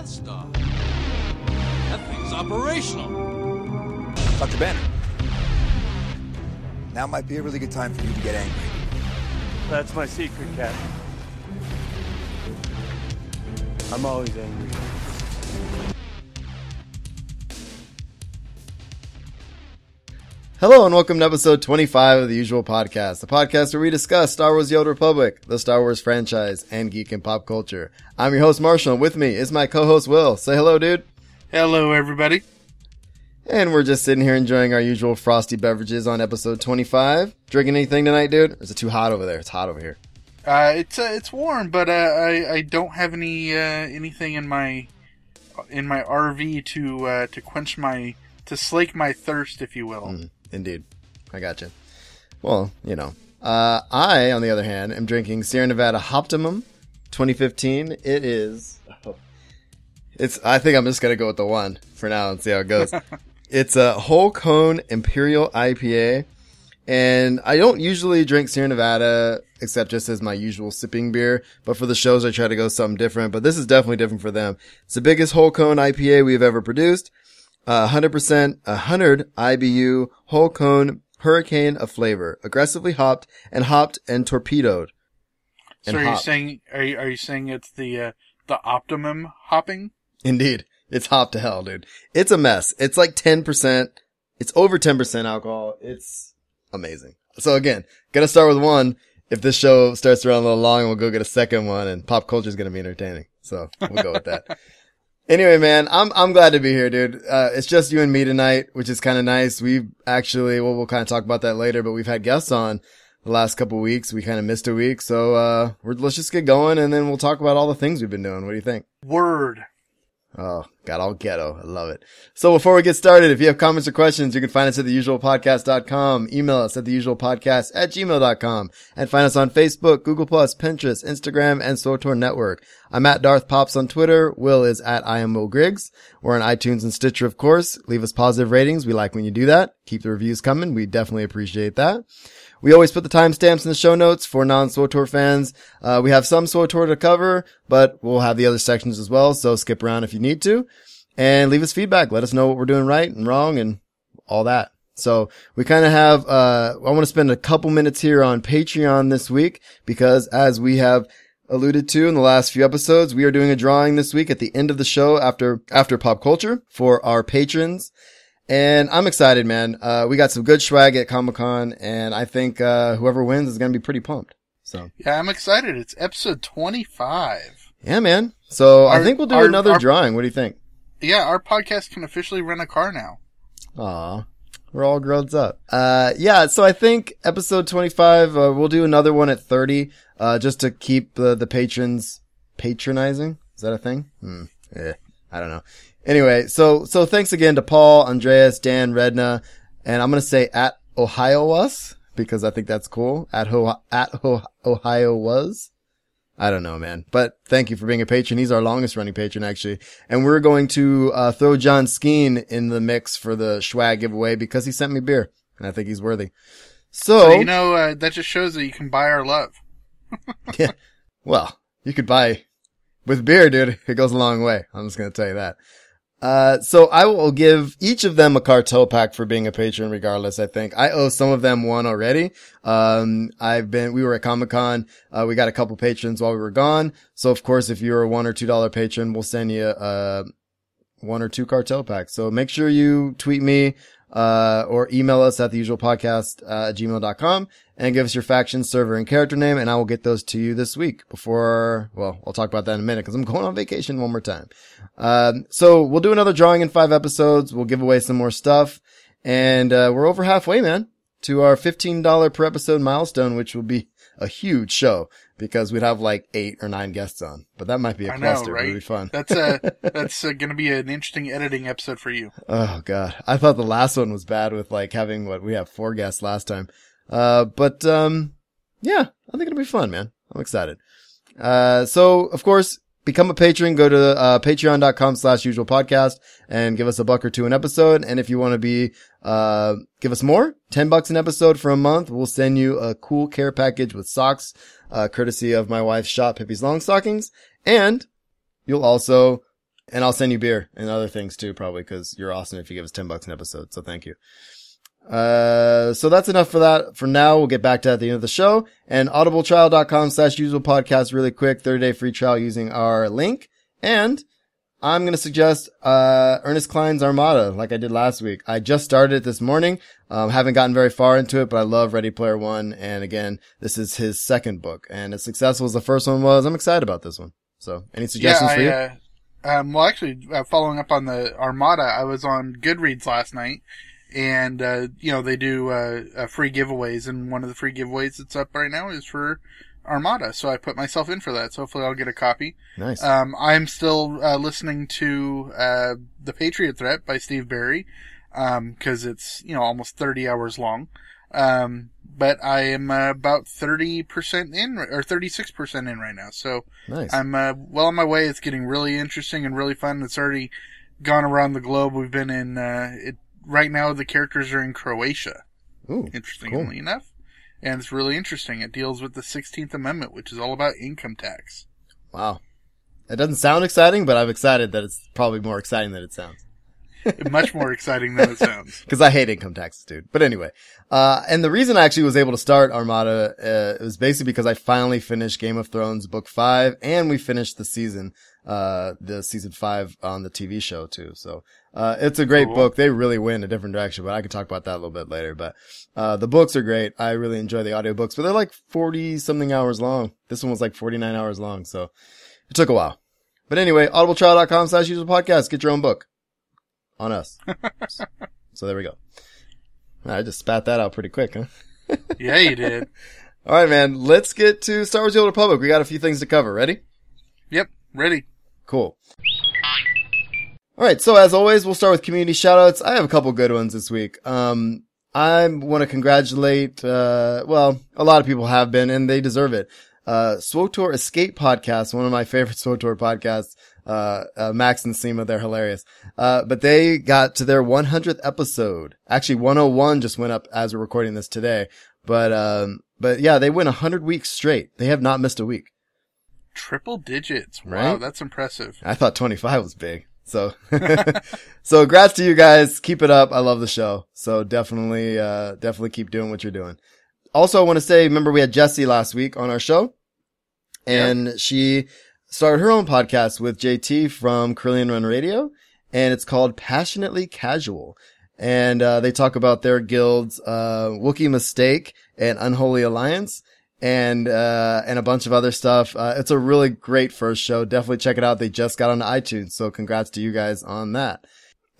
Death Star. That thing's operational. Dr. Banner. Now might be a really good time for you to get angry. That's my secret, Captain. I'm always angry. Hello and welcome to episode 25 of the usual podcast, the podcast where we discuss Star Wars The Old Republic, the Star Wars franchise, and geek and pop culture. I'm your host Marshall, and with me is my co-host Will. Say hello, dude. Hello, everybody. And we're just sitting here enjoying our usual frosty beverages on episode 25. Drinking anything tonight, dude? Or is it too hot over there? It's hot over here. Uh, it's uh, it's warm, but uh, I I don't have any uh, anything in my in my RV to uh, to quench my to slake my thirst, if you will. Mm, indeed. I gotcha. Well, you know. Uh, I, on the other hand, am drinking Sierra Nevada Hoptimum 2015. It is. It's. I think I'm just gonna go with the one for now and see how it goes. it's a whole cone Imperial IPA, and I don't usually drink Sierra Nevada except just as my usual sipping beer. But for the shows, I try to go something different. But this is definitely different for them. It's the biggest whole cone IPA we've ever produced. Uh, 100%, 100 IBU whole cone hurricane of flavor, aggressively hopped and hopped and torpedoed. So And are you saying are you, are you saying it's the uh, the optimum hopping? Indeed. It's hop to hell, dude. It's a mess. It's like 10%. It's over 10% alcohol. It's amazing. So again, gonna start with one. If this show starts to run a little long, we'll go get a second one and pop culture is gonna be entertaining. So we'll go with that. Anyway, man, I'm, I'm glad to be here, dude. Uh, it's just you and me tonight, which is kind of nice. We've actually, well, we'll kind of talk about that later, but we've had guests on the last couple weeks. We kind of missed a week. So, uh, we're, let's just get going and then we'll talk about all the things we've been doing. What do you think? Word. Oh, got all ghetto. I love it. So before we get started, if you have comments or questions, you can find us at theusualpodcast.com. Email us at theusualpodcast at gmail.com and find us on Facebook, Google Plus, Pinterest, Instagram, and SWTOR Network. I'm at Darth Pops on Twitter. Will is at I am Will Griggs. We're on iTunes and Stitcher, of course. Leave us positive ratings. We like when you do that. Keep the reviews coming. We definitely appreciate that. We always put the timestamps in the show notes for non-SWTOR fans. Uh, we have some SWTOR to cover, but we'll have the other sections as well. So skip around if you need to and leave us feedback. Let us know what we're doing right and wrong and all that. So we kind of have, uh, I want to spend a couple minutes here on Patreon this week because as we have alluded to in the last few episodes, we are doing a drawing this week at the end of the show after, after pop culture for our patrons. And I'm excited, man. Uh, we got some good swag at Comic Con and I think, uh, whoever wins is going to be pretty pumped. So Yeah, I'm excited. It's episode 25. yeah, man. So I think we'll do our- another our- drawing. What do you think? Yeah, our podcast can officially rent a car now. Aw, we're all grown up. Uh, yeah, so I think episode 25, uh, we'll do another one at 30, uh, just to keep the, the patrons patronizing. Is that a thing? Hmm. Eh, I don't know. Anyway, so, so thanks again to Paul, Andreas, Dan, Redna, and I'm gonna say at Ohio was, because I think that's cool. At Ho, at Ho, Ohio was. I don't know, man. But thank you for being a patron. He's our longest running patron, actually. And we're going to uh, throw John Skeen in the mix for the swag giveaway because he sent me beer, and I think he's worthy. So, So, you know, uh, that just shows that you can buy our love. yeah, well, you could buy with beer, dude. It goes a long way. I'm just gonna tell you that. Uh, so I will give each of them a cartel pack for being a patron regardless, I think. I owe some of them one already. Um, I've been, we were at Comic Con, uh, we got a couple patrons while we were gone. So of course, if you're a one or two dollar patron, we'll send you, uh, one or two cartel packs. So make sure you tweet me, uh, or email us at the usual podcast, uh, gmail.com and give us your faction, server, and character name, and I will get those to you this week before, well, I'll talk about that in a minute because I'm going on vacation one more time. Um, so we'll do another drawing in five episodes. We'll give away some more stuff. And, uh, we're over halfway, man, to our $15 per episode milestone, which will be a huge show because we'd have like eight or nine guests on, but that might be a I know, cluster. right? It'll be fun. That's uh, that's going to be an interesting editing episode for you. Oh god. I thought the last one was bad with like having what we have four guests last time. Uh, but, um, yeah, I think it'll be fun, man. I'm excited. Uh, so of course, become a patron, go to, uh, patreon.com slash usual podcast and give us a buck or two an episode. And if you want to be, uh, give us more, 10 bucks an episode for a month, we'll send you a cool care package with socks, uh, courtesy of my wife's shop, Pippi's Long Stockings. And you'll also And I'll send you beer and other things too, probably because you're awesome if you give us 10 bucks an episode. So thank you. Uh, so that's enough for that. For now, we'll get back to at the end of the show and audibletrial.com slash usual podcast really quick, 30 day free trial using our link. And I'm going to suggest, uh, Ernest Cline's Armada, like I did last week. I just started it this morning. Um, haven't gotten very far into it, but I love Ready Player One. And again, this is his second book and as successful as the first one was, I'm excited about this one. So any suggestions yeah, for you? I, uh, um, well, actually, uh, following up on the Armada, I was on Goodreads last night, and uh, you know they do uh, uh, free giveaways, and one of the free giveaways that's up right now is for Armada. So I put myself in for that. So hopefully I'll get a copy. nice. Um, I'm still uh, listening to uh, the Patriot Threat by Steve Berry because it's you know almost 30 hours long. Um, but I am uh, about 30% in or 36% in right now. So nice. I'm uh, well on my way. It's getting really interesting and really fun. It's already gone around the globe. We've been in uh, it right now. The characters are in Croatia. Ooh, Interestingly cool. enough, and it's really interesting. It deals with the 16th Amendment, which is all about income tax. Wow. It doesn't sound exciting, but I'm excited that it's probably more exciting than it sounds. Much more exciting than it sounds. Cause I hate income taxes, dude. But anyway, uh, and the reason I actually was able to start Armada, uh, was basically because I finally finished Game of Thrones book five and we finished the season, uh, the season five on the TV show too. So, uh, it's a great Cool. book. They really went a different direction, but I could talk about that a little bit later. But, uh, the books are great. I really enjoy the audiobooks, but they're like 40 something hours long. This one was like 49 hours long. So it took a while. But anyway, audibletrial.com slash usual podcast. Get your own book on us. so there we go. I just spat that out pretty quick, huh? Yeah, you did. All right, man. Let's get to Star Wars: The Old Republic. We got a few things to cover. Ready? Yep, ready. Cool. All right. So as always, we'll start with community shoutouts. I have a couple good ones this week. Um, I want to congratulate, uh, well, a lot of people have been and they deserve it. Uh, SWTOR Escape Podcast, one of my favorite SWTOR podcasts. Uh, uh, Max and Seema, they're hilarious. Uh, but they got to their 100th episode. Actually, 101 just went up as we're recording this today. But, um, but yeah, they went 100 weeks straight. They have not missed a week. Triple digits. Wow, Right? that's impressive. I thought 25 was big. So, so congrats to you guys. Keep it up. I love the show. So definitely, uh, definitely keep doing what you're doing. Also, I want to say, remember we had Jessie last week on our show and she started her own podcast with JT from Corellian Run Radio and it's called Passionately Casual. And, uh, they talk about their guilds, uh, Wookiee Mistake and Unholy Alliance and uh and a bunch of other stuff. Uh, it's a really great first show. Definitely check it out. They just got on iTunes, so congrats to you guys on that.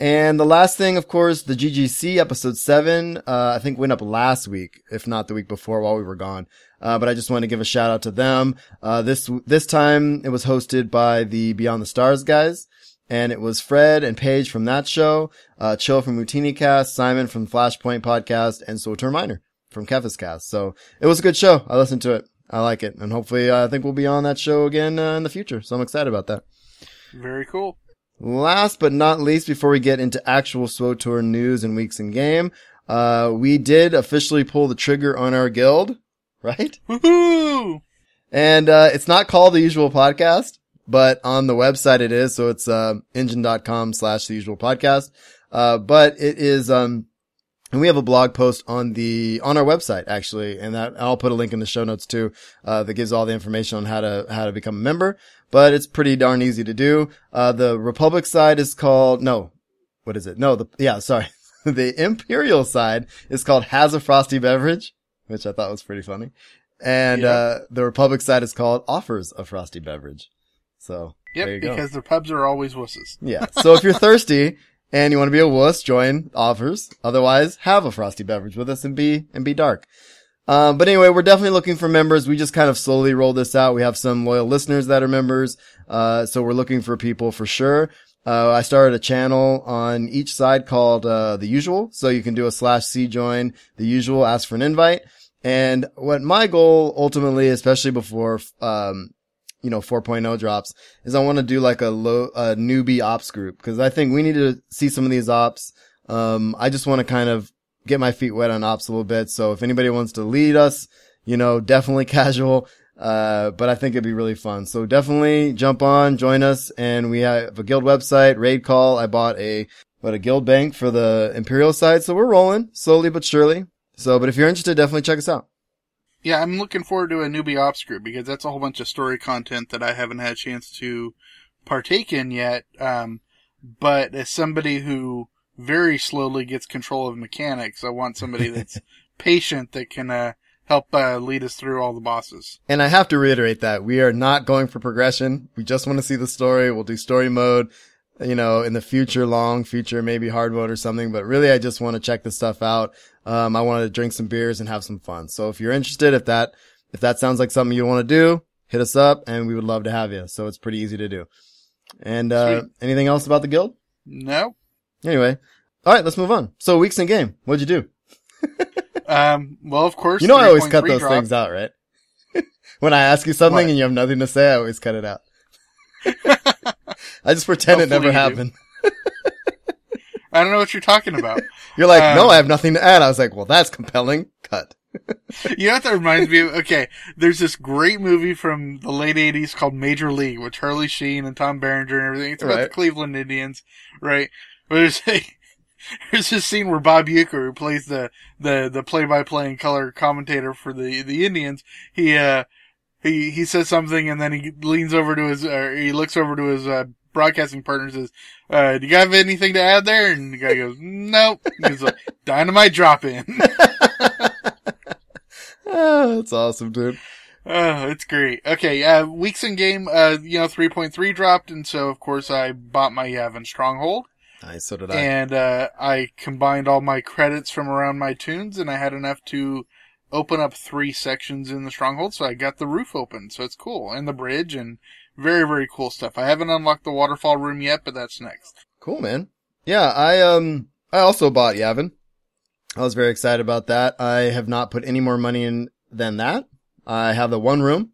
And the last thing, of course, the GGC episode seven, uh, I think went up last week, if not the week before while we were gone. Uh, but I just want to give a shout out to them. Uh, this, this time it was hosted by the Beyond the Stars guys. And it was Fred and Paige from that show, uh, Chill from Mutini Cast, Simon from Flashpoint Podcast, and Soter Minor from Kefis Cast. So it was a good show. I listened to it. I like it. And hopefully, uh, I think we'll be on that show again uh, in the future. So I'm excited about that. Very cool. Last but not least, before we get into actual SWTOR news and weeks in game, uh, we did officially pull the trigger on our guild, right? Woohoo! And, uh, it's not called the usual podcast, but on the website it is. So it's, uh, enjin.com slash the usual podcast. Uh, but it is, um, and we have a blog post on the, on our website actually, and that, I'll put a link in the show notes too, uh, that gives all the information on how to, how to become a member, but it's pretty darn easy to do. Uh, the Republic side is called, no, what is it? No, the, yeah, sorry. the Imperial side is called Has a Frosty Beverage, which I thought was pretty funny. And, uh, the Republic side is called Offers a Frosty Beverage. So, there you go. because the pubs are always wusses. Yeah. So if you're thirsty and you want to be a wuss, join offers. Otherwise, have a frosty beverage with us and be, and be dark. Um, but anyway, we're definitely looking for members. We just kind of slowly roll this out. We have some loyal listeners that are members. Uh, so we're looking for people for sure. Uh, I started a channel on each side called, uh, the usual. So you can do a slash C join the usual, ask for an invite. And what my goal ultimately, especially before, um, you know, 4.0 drops is I want to do like a low, a newbie ops group because I think we need to see some of these ops. Um, I just want to kind of get my feet wet on ops a little bit. So if anybody wants to lead us, you know, definitely casual. Uh, but I think it'd be really fun. So definitely jump on, join us. And we have a guild website, RaidCall. I bought a, what, a guild bank for the Imperial side. So we're rolling slowly but surely. So, but if you're interested, definitely check us out. Yeah, I'm looking forward to a newbie ops group because that's a whole bunch of story content that I haven't had a chance to partake in yet. Um, but as somebody who very slowly gets control of mechanics, I want somebody that's patient that can uh, help uh, lead us through all the bosses. And I have to reiterate that we are not going for progression. We just want to see the story. We'll do story mode, you know, in the future, long future, maybe hard mode or something. But really, I just want to check this stuff out. Um, I want to drink some beers and have some fun. So if you're interested, if that, if that sounds like something you want to do, hit us up and we would love to have you. So it's pretty easy to do. And, uh, anything else about the guild? No. Anyway. All right, let's move on. So weeks in game. What'd you do? Um, well, of course. You know, I always cut those dropped. things out, right? when I ask you something What? and you have nothing to say, I always cut it out. I just pretend it never do. happened. I don't know what you're talking about. You're like, Um, no, I have nothing to add. I was like, well, that's compelling. Cut. you know what that reminds me of? Okay, there's this great movie from the late 80s called Major League with Charlie Sheen and Tom Berenger and everything. It's about Right. the Cleveland Indians, right? But there's a, there's this scene where Bob Uecker, who plays the, the, the play-by-play and color commentator for the, the Indians, he, uh, he, he says something and then he leans over to his, or he looks over to his, uh, broadcasting partner and says, uh, do you have anything to add there? And the guy goes, nope. He's like, dynamite drop in. Ah, that's awesome, dude. Oh, it's great. Okay, uh, weeks in game, uh, you know, 3.3 dropped, and so of course I bought my Yavin Stronghold, Nice. So did I. and, uh, I combined all my credits from around my tunes, and I had enough to open up three sections in the Stronghold, so I got the roof open, so it's cool, and the bridge, and very, very cool stuff. I haven't unlocked the waterfall room yet, but that's next. Cool, man. Yeah, I, um, I also bought Yavin. I was very excited about that. I have not put any more money in than that. I have the one room,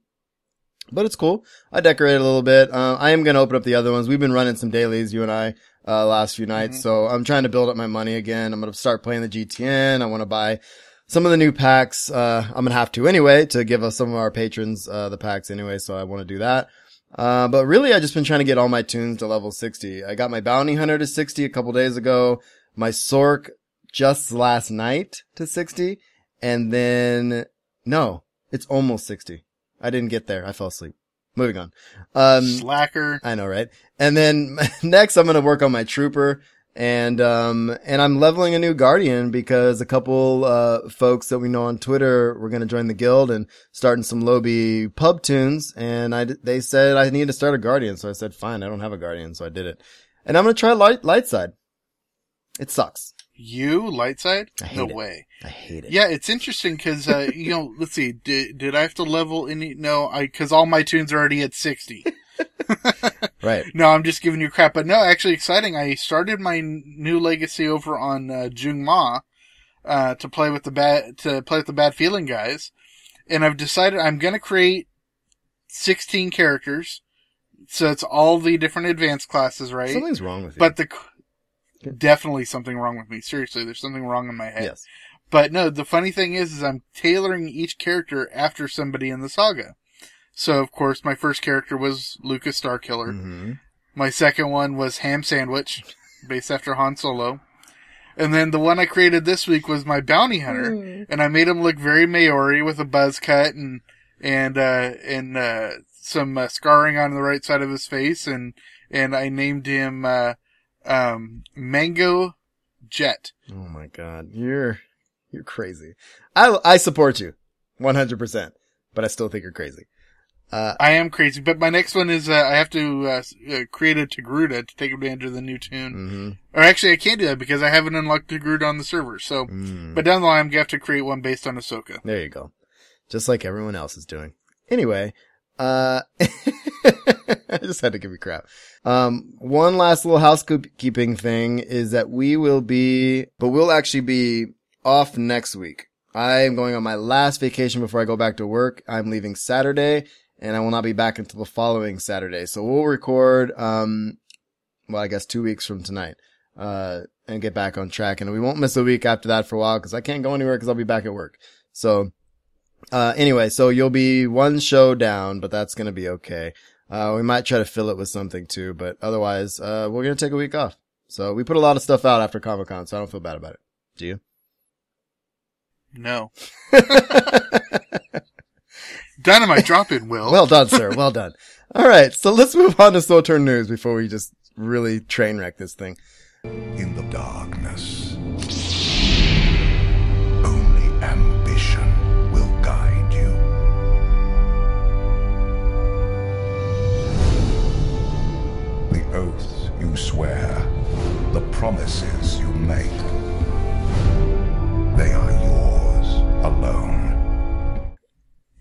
but it's cool. I decorated a little bit. Uh, I am going to open up the other ones. We've been running some dailies, you and I, uh, last few nights. Mhm. So I'm trying to build up my money again. I'm going to start playing the GTN. I want to buy some of the new packs. Uh, I'm to have to anyway to give us some of our patrons, uh, the packs anyway. So I want to do that. Uh, but really, I just been trying to get all my tunes to level 60. I got my bounty hunter to 60 a couple days ago. My Sork just last night to 60. And then, no, it's almost 60. I didn't get there. I fell asleep. Moving on. Um, Slacker. I know, right? And then next I'm going to work on my trooper and, um, and I'm leveling a new guardian because a couple, uh, folks that we know on Twitter were going to join the guild and starting some Lobby pub tunes. And I, they said I need to start a guardian. So I said, fine, I don't have a guardian. So I did it. And I'm going to try light, light side. It sucks. You, Lightside? No it. way. I hate it. Yeah, it's interesting because, uh, you know, let's see, did, did I have to level any? No, I, cause all my tunes are already at 60. Right. No, I'm just giving you crap. But no, actually exciting. I started my new legacy over on, uh, Jung Ma, uh, to play with the bad, to play with the bad feeling guys. And I've decided I'm gonna create 16 characters. So it's all the different advanced classes, right? Something's wrong with you. but the, definitely something wrong with me. Seriously, there's something wrong in my head. yes. But no, the funny thing is, is I'm tailoring each character after somebody in the saga. So of course, my first character was Lucas Starkiller. hmm My second one was Ham Sandwich, based after Han Solo. And then the one I created this week was my bounty hunter, and I made him look very Maori with a buzz cut and and uh, and uh, some uh, scarring on the right side of his face, and and I named him uh, um, Mango Jet. Oh my god, you're you're crazy. I I support you, one hundred percent, but I still think you're crazy. Uh, I am crazy, but my next one is uh, I have to uh, uh, create a Togruta to take advantage of the new tune. hmm Or actually, I can't do that because I haven't unlocked Togruta on the server. So, mm. but down the line, I'm gonna have to create one based on Ahsoka. there you go, just like everyone else is doing. Anyway, uh, I just had to give you crap. Um, one last little housekeeping thing is that we will be, but we'll actually be off next week. I am going on my last vacation before I go back to work. I'm leaving Saturday and I will not be back until the following Saturday. So we'll record, um, well, I guess two weeks from tonight, uh, and get back on track. And we won't miss a week after that for a while because I can't go anywhere because I'll be back at work. So Uh, anyway, so you'll be one show down, but that's gonna be okay. Uh, we might try to fill it with something too, but otherwise, uh, we're gonna take a week off. So we put a lot of stuff out after Comic Con, so I don't feel bad about it. Do you? No. Dynamite drop in, Will. Well done, sir. Well done. All right, so let's move on to SWTOR News before we just really train wreck this thing. in the darkness. Only ambition will guide you. The oaths you swear, the promises you make, they are yours alone.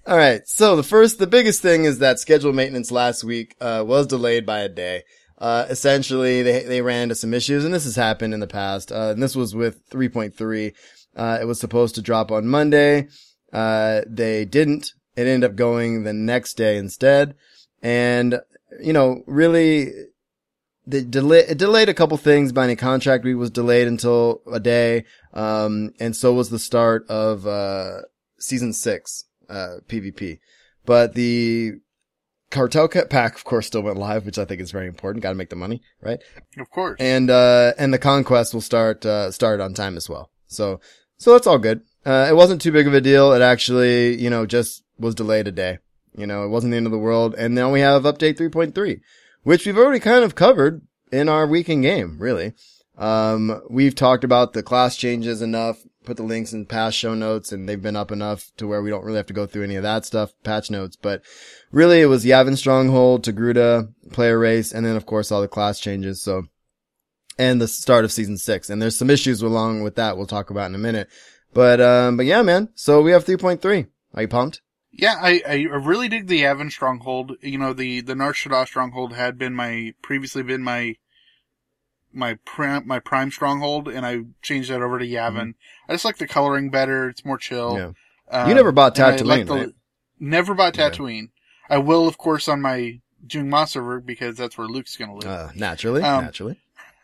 All right. So the first, the biggest thing is that scheduled maintenance last week, uh, was delayed by a day. Uh, essentially they, they ran into some issues and this has happened in the past. Uh, and this was with 3.3. Uh, it was supposed to drop on Monday. Uh, they didn't. It ended up going the next day instead. And, you know, really, the delay, it delayed a couple things. Binding contract week was delayed until a day. Um, and so was the start of, uh, season six, uh, PvP. But the cartel cut pack, of course, still went live, which I think is very important. Got to make the money, right? of course. And, uh, and the conquest will start, uh, start on time as well. So, so that's all good. Uh, it wasn't too big of a deal. It actually, you know, just was delayed a day. You know, it wasn't the end of the world. And now we have update 3.3, which we've already kind of covered in our weekend game, really. Um, we've talked about the class changes enough, put the links in past show notes, and they've been up enough to where we don't really have to go through any of that stuff, patch notes. But really, it was Yavin Stronghold, Togruta, player race, and then of course all the class changes. So, and the start of season six. And there's some issues along with that we'll talk about in a minute. But, um, but yeah, man. So we have 3.3. Are you pumped? Yeah, I, I really dig the Yavin Stronghold. You know, the, the Nar Shaddaa Stronghold had been my, previously been my, my prime, my prime stronghold, and I changed that over to Yavin. I just like the coloring better. It's more chill. Mm-hmm. Yeah. Um, You never bought Tatooine, like the- right? Never bought. Tatooine. I will, of course, on my Jungma server because that's where Luke's gonna live. Uh, naturally, Um, naturally.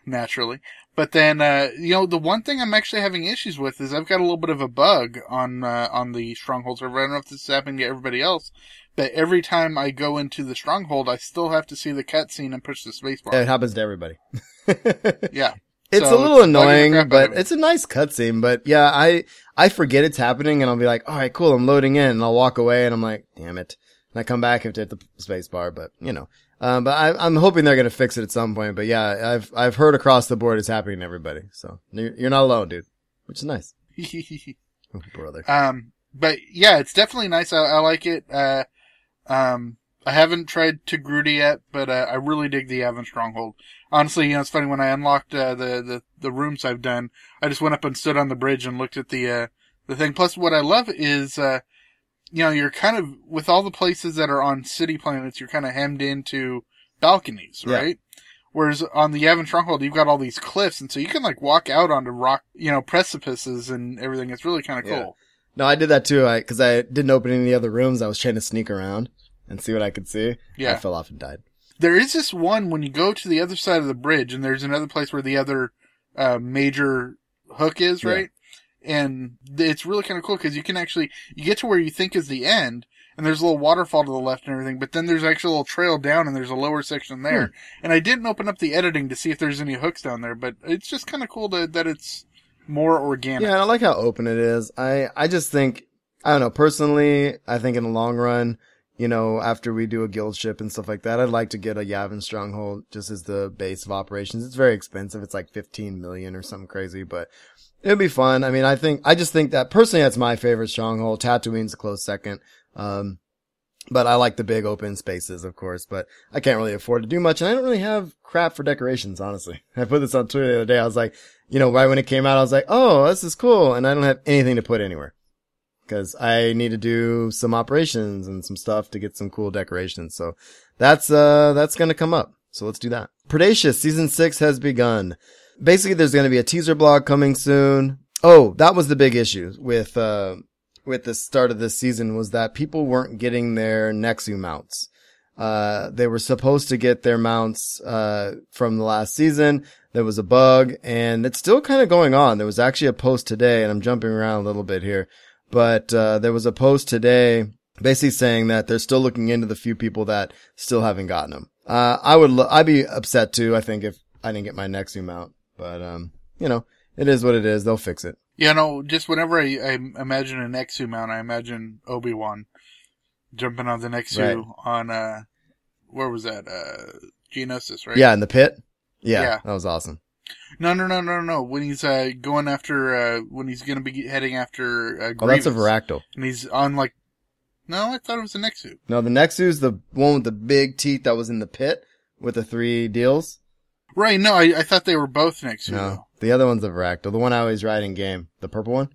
naturally. But then, uh, you know, the one thing I'm actually having issues with is I've got a little bit of a bug on, uh, on the Stronghold server. I don't know if this is happening to everybody else, but every time I go into the Stronghold, I still have to see the cutscene and push the spacebar. It happens to everybody. yeah. It's So a little it's annoying, but it's a nice cutscene. But yeah, I, I forget it's happening and I'll be like, all right, cool. I'm loading in and I'll walk away and I'm like, damn it. And I come back and hit the spacebar, but you know, um, but I, I'm hoping they're going to fix it at some point. But yeah, I've, I've heard across the board it's happening to everybody. So you're you're not alone, dude, which is nice. Oh, brother. Um, but yeah, it's definitely nice. I, I like it. Uh, um, I haven't tried Togruta yet, but uh, I really dig the Yavin Stronghold. Honestly, you know, it's funny when I unlocked uh, the, the the rooms I've done. I just went up and stood on the bridge and looked at the uh, the thing. Plus, what I love is, uh, you know, you're kind of with all the places that are on city planets, you're kind of hemmed into balconies, Yeah. right? Whereas on the Yavin Stronghold, you've got all these cliffs, and so you can like walk out onto rock, you know, precipices and everything. It's really kind of Yeah. No, I did that too. I, cause I didn't open any other rooms. I was trying to sneak around and see what I could see. Yeah. I fell off and died. There is this one when you go to the other side of the bridge, and there's another place where the other uh, major hook is, Yeah. right? And it's really kind of cool because you can actually you get to where you think is the end, and there's a little waterfall to the left and everything. But then there's actually a little trail down, and there's a lower section there. Hmm. And I didn't open up the editing to see if there's any hooks down there, but it's just kind of cool to, that it's more organic. Yeah, and I like how open it is. I, I just think, I don't know, personally, I think in the long run, you know, after we do a guild ship and stuff like that, I'd like to get a Yavin stronghold just as the base of operations. It's very expensive. It's like 15 million or something crazy, but it'd be fun. I mean, I think, I just think that personally that's my favorite stronghold. Tatooine's a close second. Um, but I like the big open spaces, of course, but I can't really afford to do much. And I don't really have crap for decorations, honestly. I put this on Twitter the other day. I was like, you know, right when it came out, I was like, oh, this is cool. And I don't have anything to put anywhere because I need to do some operations and some stuff to get some cool decorations. So that's, uh, that's going to come up. So let's do that. Predacious season six has begun. Basically, there's going to be a teaser blog coming soon. Oh, that was the big issue with, uh, with the start of this season was that people weren't getting their Nexu mounts. Uh, they were supposed to get their mounts, uh, from the last season. There was a bug and it's still kind of going on. There was actually a post today and I'm jumping around a little bit here, but uh, there was a post today basically saying that they're still looking into the few people that still haven't gotten them. Uh, I would, lo- I'd be upset too. I think if I didn't get my Nexu mount, but um, you know, it is what it is. They'll fix it. Yeah, no, just whenever I, I imagine an Nexu mount, I imagine Obi-Wan jumping on the Nexu Right. on, uh, where was that? Uh, Geonosis, right? Yeah, in the pit. Yeah, Yeah. that was awesome. No, no, no, no, no. When he's, uh, going after, uh, when he's gonna be heading after, uh, Oh, that's a. Varactyl. And he's on like, no, I thought it was a Nexu. No, the Nexu's the one with the big teeth that was in the pit with the three deals. Right, no, I, I thought they were both next Nexu. No, the other one's a Varactyl. The one I always ride in game. The purple one.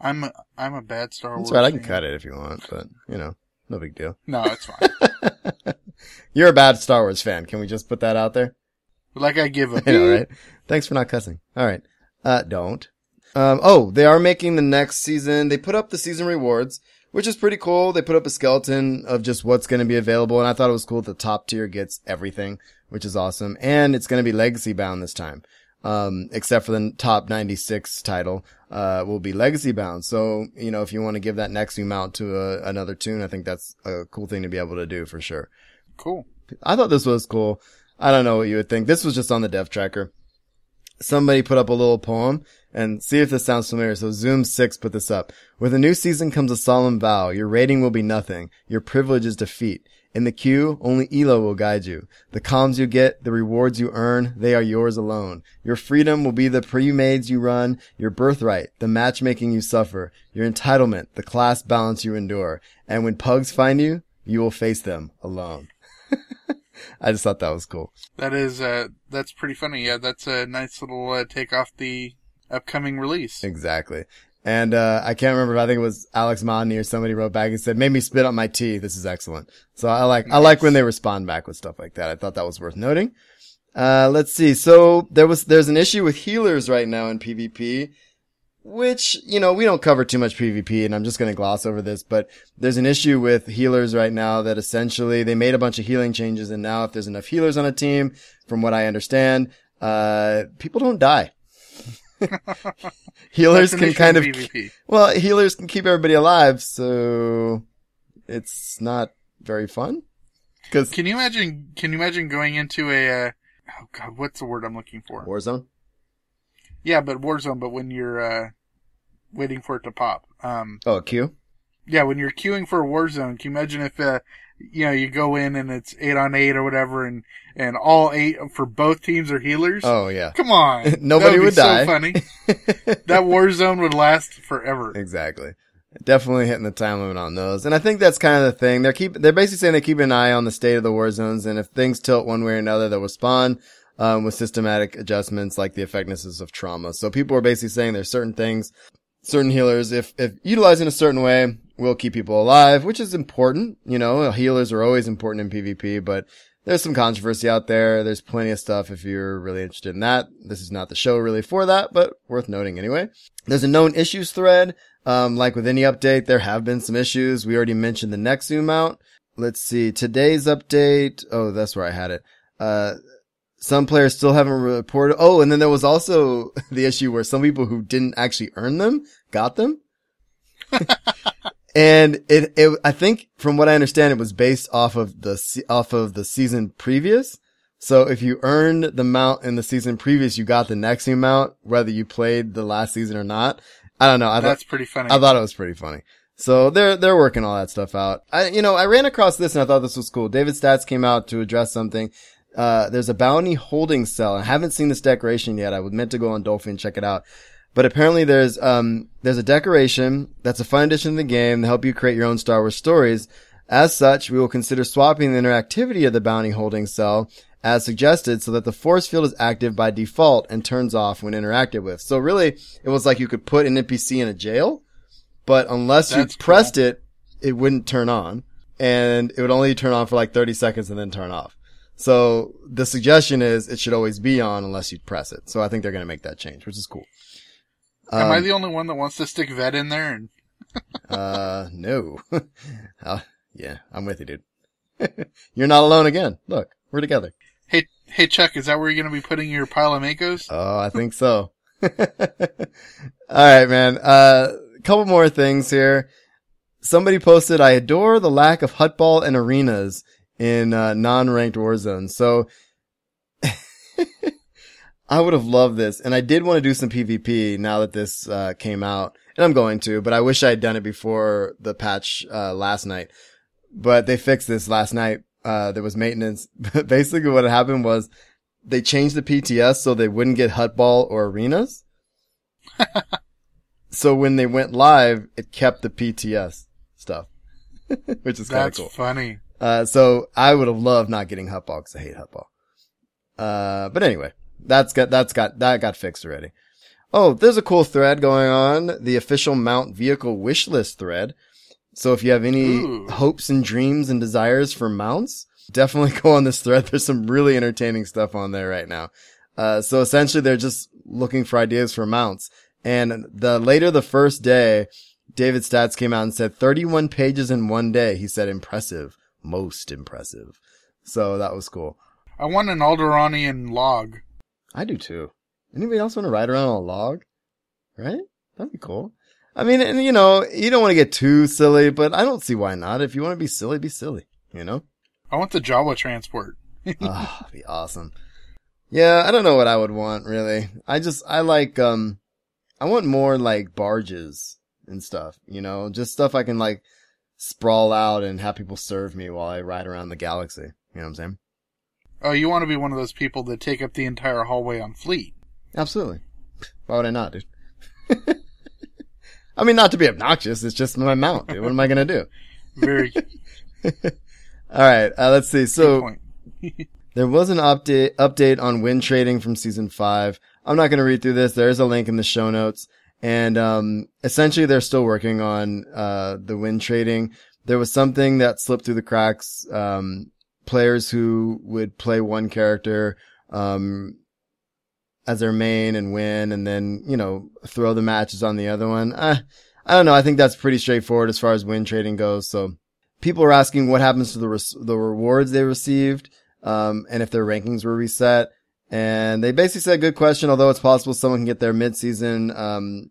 I'm a, I'm a bad Star Wars. That's right. I can fan. cut it if you want, but you know, no big deal. No, it's fine. You're a bad Star Wars fan. Can we just put that out there? like I give a I know, right? Thanks for not cussing. All right. Uh, don't. Um, oh, they are making the next season. They put up the season rewards, which is pretty cool. They put up a skeleton of just what's going to be available. And I thought it was cool that the top tier gets everything, which is awesome. And it's going to be legacy bound this time. Um, except for the top 96 title, uh, will be legacy bound. So, you know, if you want to give that next mount to a, another tune, I think that's a cool thing to be able to do for sure. Cool. I thought this was cool. I don't know what you would think. This was just on the dev tracker. Somebody put up a little poem and see if this sounds familiar. So Zoom 6 put this up. With a new season comes a solemn vow. Your rating will be nothing. Your privilege is defeat. In the queue, only Elo will guide you. The comms you get, the rewards you earn, they are yours alone. Your freedom will be the pre-mades you run, your birthright, the matchmaking you suffer, your entitlement, the class balance you endure. And when pugs find you, you will face them alone. I just thought that was cool. That is, uh, that's pretty funny. Yeah, that's a nice little, uh, take off the upcoming release. Exactly. And uh, I can't remember. If I think it was Alex Modny or somebody wrote back and said, "Made me spit on my tea. This is excellent." So I like I like when they respond back with stuff like that. I thought that was worth noting. Uh, let's see. So there was there's an issue with healers right now in PvP, which you know we don't cover too much PvP, and I'm just going to gloss over this. But there's an issue with healers right now that essentially they made a bunch of healing changes, and now if there's enough healers on a team, from what I understand, uh, people don't die. healers can kind of PvP. well, healers can keep everybody alive, so it's not very fun. Cause Can you imagine? Can you imagine going into a? Uh, oh God, what's the word I'm looking for? Warzone? Yeah, but Warzone. But when you're uh, waiting for it to pop, um, Oh, a queue? yeah, when you're queuing for a Warzone, can you imagine if uh, you know you go in and it's eight on eight or whatever, and and all eight for both teams are healers? Oh, yeah. Come on, Nobody That would be so die. funny. that Warzone would last forever. exactly. Definitely hitting the time limit on those. And I think that's kind of the thing. They're keep, they're basically saying they keep an eye on the state of the war zones. And if things tilt one way or another, they'll respond, um, with systematic adjustments like the effectiveness of trauma. So people are basically saying there's certain things, certain healers, if, if utilized in a certain way, will keep people alive, which is important. You know, healers are always important in PvP, but there's some controversy out there. There's plenty of stuff if you're really interested in that. This is not the show really for that, but worth noting anyway. There's a known issues thread. Um, like with any update, there have been some issues. We already mentioned the Nexu mount. Let's see. Today's update. Oh, that's where I had it. Uh, some players still haven't reported. Oh, and then there was also the issue where some people who didn't actually earn them got them. and it, it, I think from what I understand, it was based off of the, off of the season previous. So if you earned the mount in the season previous, you got the next amount, whether you played the last season or not. I don't know. I thought, That's pretty funny. I thought it was pretty funny. So they're, they're working all that stuff out. I, you know, I ran across this and I thought this was cool. David Stats came out to address something. Uh, there's a bounty holding cell. I haven't seen this decoration yet. I was meant to go on Dolphin and check it out. But apparently there's, um, there's a decoration that's a fun addition to the game to help you create your own Star Wars stories. As such, we will consider swapping the interactivity of the bounty holding cell as suggested so that the force field is active by default and turns off when interacted with. So really, it was like you could put an NPC in a jail, but unless you That's pressed it, it wouldn't turn on and it would only turn on for like 30 seconds and then turn off. So the suggestion is it should always be on unless you press it. So I think they're going to make that change, which is cool. Am I Um, the only one that wants to stick vet in there? And Uh, no. Uh, yeah, I'm with you, dude. You're not alone again. Look, we're together. hey, hey, Chuck, is that where you're going to be putting your pile of Makos? Oh, I think so. All right, man. Uh, couple more things here. Somebody posted, I adore the lack of huttball and arenas in uh, non-ranked Warzone. So I would have loved this. And I did want to do some PvP now that this uh, came out. And I'm going to, but I wish I had done it before the patch uh, last night. But they fixed this last night. Uh, there was maintenance. Basically what happened was they changed the PTS so they wouldn't get huttball or arenas. so when they went live, it kept the PTS stuff, which is kind of That's cool. funny. Uh, so I would have loved not getting huttball because I hate huttball. Uh, but anyway, that's got, that's got, that got fixed already. Oh, there's a cool thread going on. The official mount vehicle wish list thread. So if you have any Ooh. hopes and dreams and desires for mounts, definitely go on this thread. There's some really entertaining stuff on there right now. Uh, so essentially they're just looking for ideas for mounts. And the later the first day, David Stats came out and said 31 pages in one day. He said impressive, most impressive. So that was cool. I want an Alderaanian log. I do too. Anybody else want to ride around on a log? Right? That'd be cool. I mean, and you know, you don't want to get too silly, but I don't see why not. If you want to be silly, be silly, you know? I want the Jawa transport. oh, be awesome. Yeah, I don't know what I would want really. I just, I like, um, I want more like barges and stuff, you know, just stuff I can like sprawl out and have people serve me while I ride around the galaxy. You know what I'm saying? Oh, you want to be one of those people that take up the entire hallway on Fleet. Absolutely. Why would I not, dude? I mean, not to be obnoxious. It's just my mount, dude. What am I going to do? Very All right. Uh, let's see. So there was an update, update on win trading from season five. I'm not going to read through this. There is a link in the show notes. And, um, essentially they're still working on, uh, the win trading. There was something that slipped through the cracks. Um, players who would play one character, um, as their main and win and then, you know, throw the matches on the other one. Uh, I don't know. I think that's pretty straightforward as far as win trading goes. So people are asking what happens to the, res- the rewards they received, um, and if their rankings were reset. And they basically said, good question. Although it's possible someone can get their mid-season, um,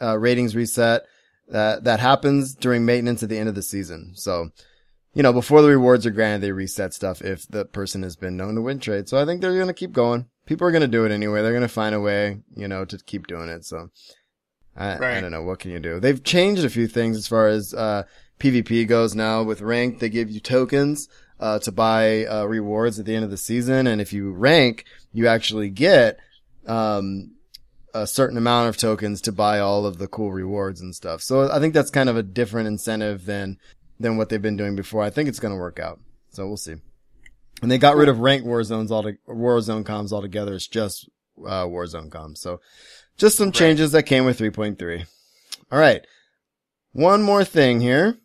uh, ratings reset. That, that happens during maintenance at the end of the season. So, you know, before the rewards are granted, they reset stuff if the person has been known to win trade. So I think they're going to keep going. People are going to do it anyway. They're going to find a way, you know, to keep doing it. So I, I don't know. What can you do? They've changed a few things as far as, uh, PvP goes now with rank. They give you tokens, uh, to buy, uh, rewards at the end of the season. And if you rank, you actually get, um, a certain amount of tokens to buy all of the cool rewards and stuff. So I think that's kind of a different incentive than, than what they've been doing before. I think it's going to work out. So we'll see. And they got rid of ranked war zones all to, Warzone comms altogether. It's just, uh, Warzone comms. So just some changes that came with 3.3. All right. One more thing here.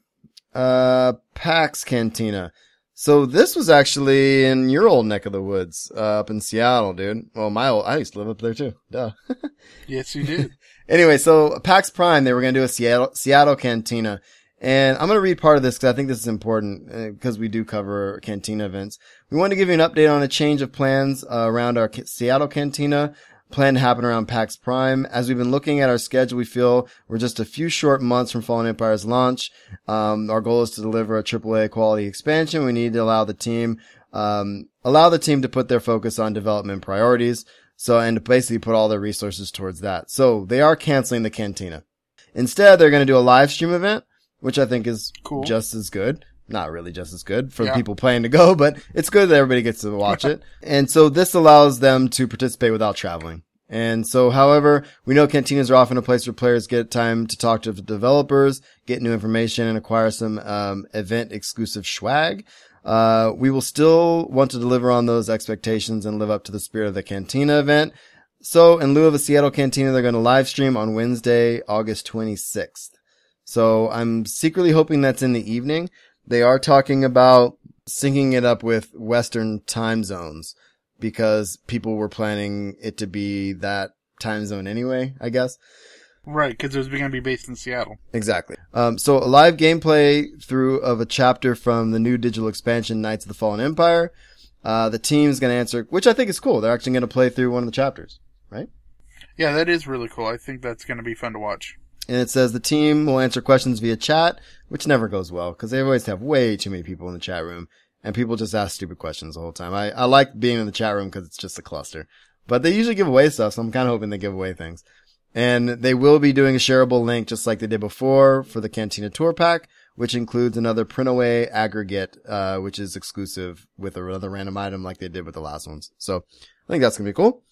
Uh, PAX Cantina. So this was actually in your old neck of the woods, uh, up in Seattle, dude. Well, my old, I used to live up there too. Duh. Yes, you did. Anyway, so PAX Prime, they were going to do a Seattle, Seattle Cantina. And I'm going to read part of this because I think this is important because we do cover cantina events. We want to give you an update on a change of plans uh, around our Seattle Cantina planned to happen around PAX Prime. As we've been looking at our schedule, we feel we're just a few short months from Fallen Empire's launch. Um, our goal is to deliver a AAA quality expansion. We need to allow the team, um, allow the team to put their focus on development priorities. So, and basically put all their resources towards that. So they are canceling the cantina. Instead, they're going to do a live stream event, which I think is Cool. just as good. Not really just as good for Yeah. people planning to go, but it's good that everybody gets to watch it. And so this allows them to participate without traveling. And so, however, we know cantinas are often a place where players get time to talk to the developers, get new information, and acquire some um, event exclusive swag. Uh, we will still want to deliver on those expectations and live up to the spirit of the cantina event. So, in lieu of a Seattle cantina, they're going to live stream on Wednesday, August 26th. So, I'm secretly hoping that's in the evening. They are talking about syncing it up with Western time zones because people were planning it to be that time zone anyway, I guess. right, because it was going to be based in Seattle. Exactly. Um, so a live gameplay through of a chapter from the new digital expansion, Knights of the Fallen Empire. Uh, the team's going to answer, which I think is cool. They're actually going to play through one of the chapters, right? Yeah, that is really cool. I think that's going to be fun to watch. And it says the team will answer questions via chat, which never goes well because they always have way too many people in the chat room and people just ask stupid questions the whole time. I, I like being in the chat room because it's just a cluster, but they usually give away stuff. So I'm kind of hoping they give away things and they will be doing a shareable link just like they did before for the Cantina Tour Pack, which includes another printaway aggregate, uh, which is exclusive with another random item like they did with the last ones. So I think that's going to be cool.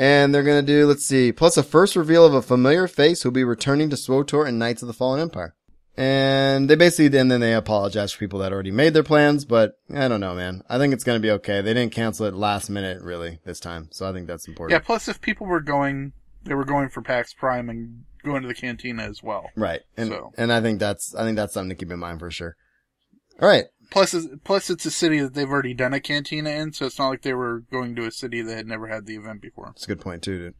And they're going to do, let's see, plus a first reveal of a familiar face who'll be returning to SWTOR and Knights of the Fallen Empire. And they basically, and then they apologize for people that already made their plans, but I don't know, man. I think it's going to be okay. They didn't cancel it last minute, really, this time. So I think that's important. Yeah. Plus, if people were going, they were going for PAX Prime and going to the cantina as well. Right. And, So- and I think that's, I think that's something to keep in mind for sure. All right. Plus, it's- a city that they've already done a cantina in, so it's not like they were going to a city that had never had the event before. That's a good point too, dude.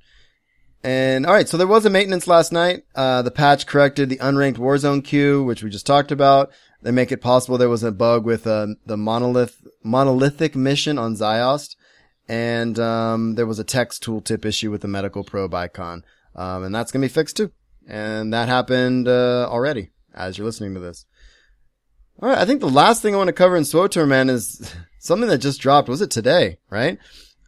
And all right, so there was a maintenance last night. Uh, the patch corrected the unranked Warzone queue, which we just talked about. They make it possible. There was a bug with uh, the monolith monolithic mission on Ziost, and um, there was a text tooltip issue with the medical probe icon, um, and that's gonna be fixed too. And that happened uh, already as you're listening to this. All right, I think the last thing I want to cover in SWTOR, man, is something that just dropped. Was it today? Right?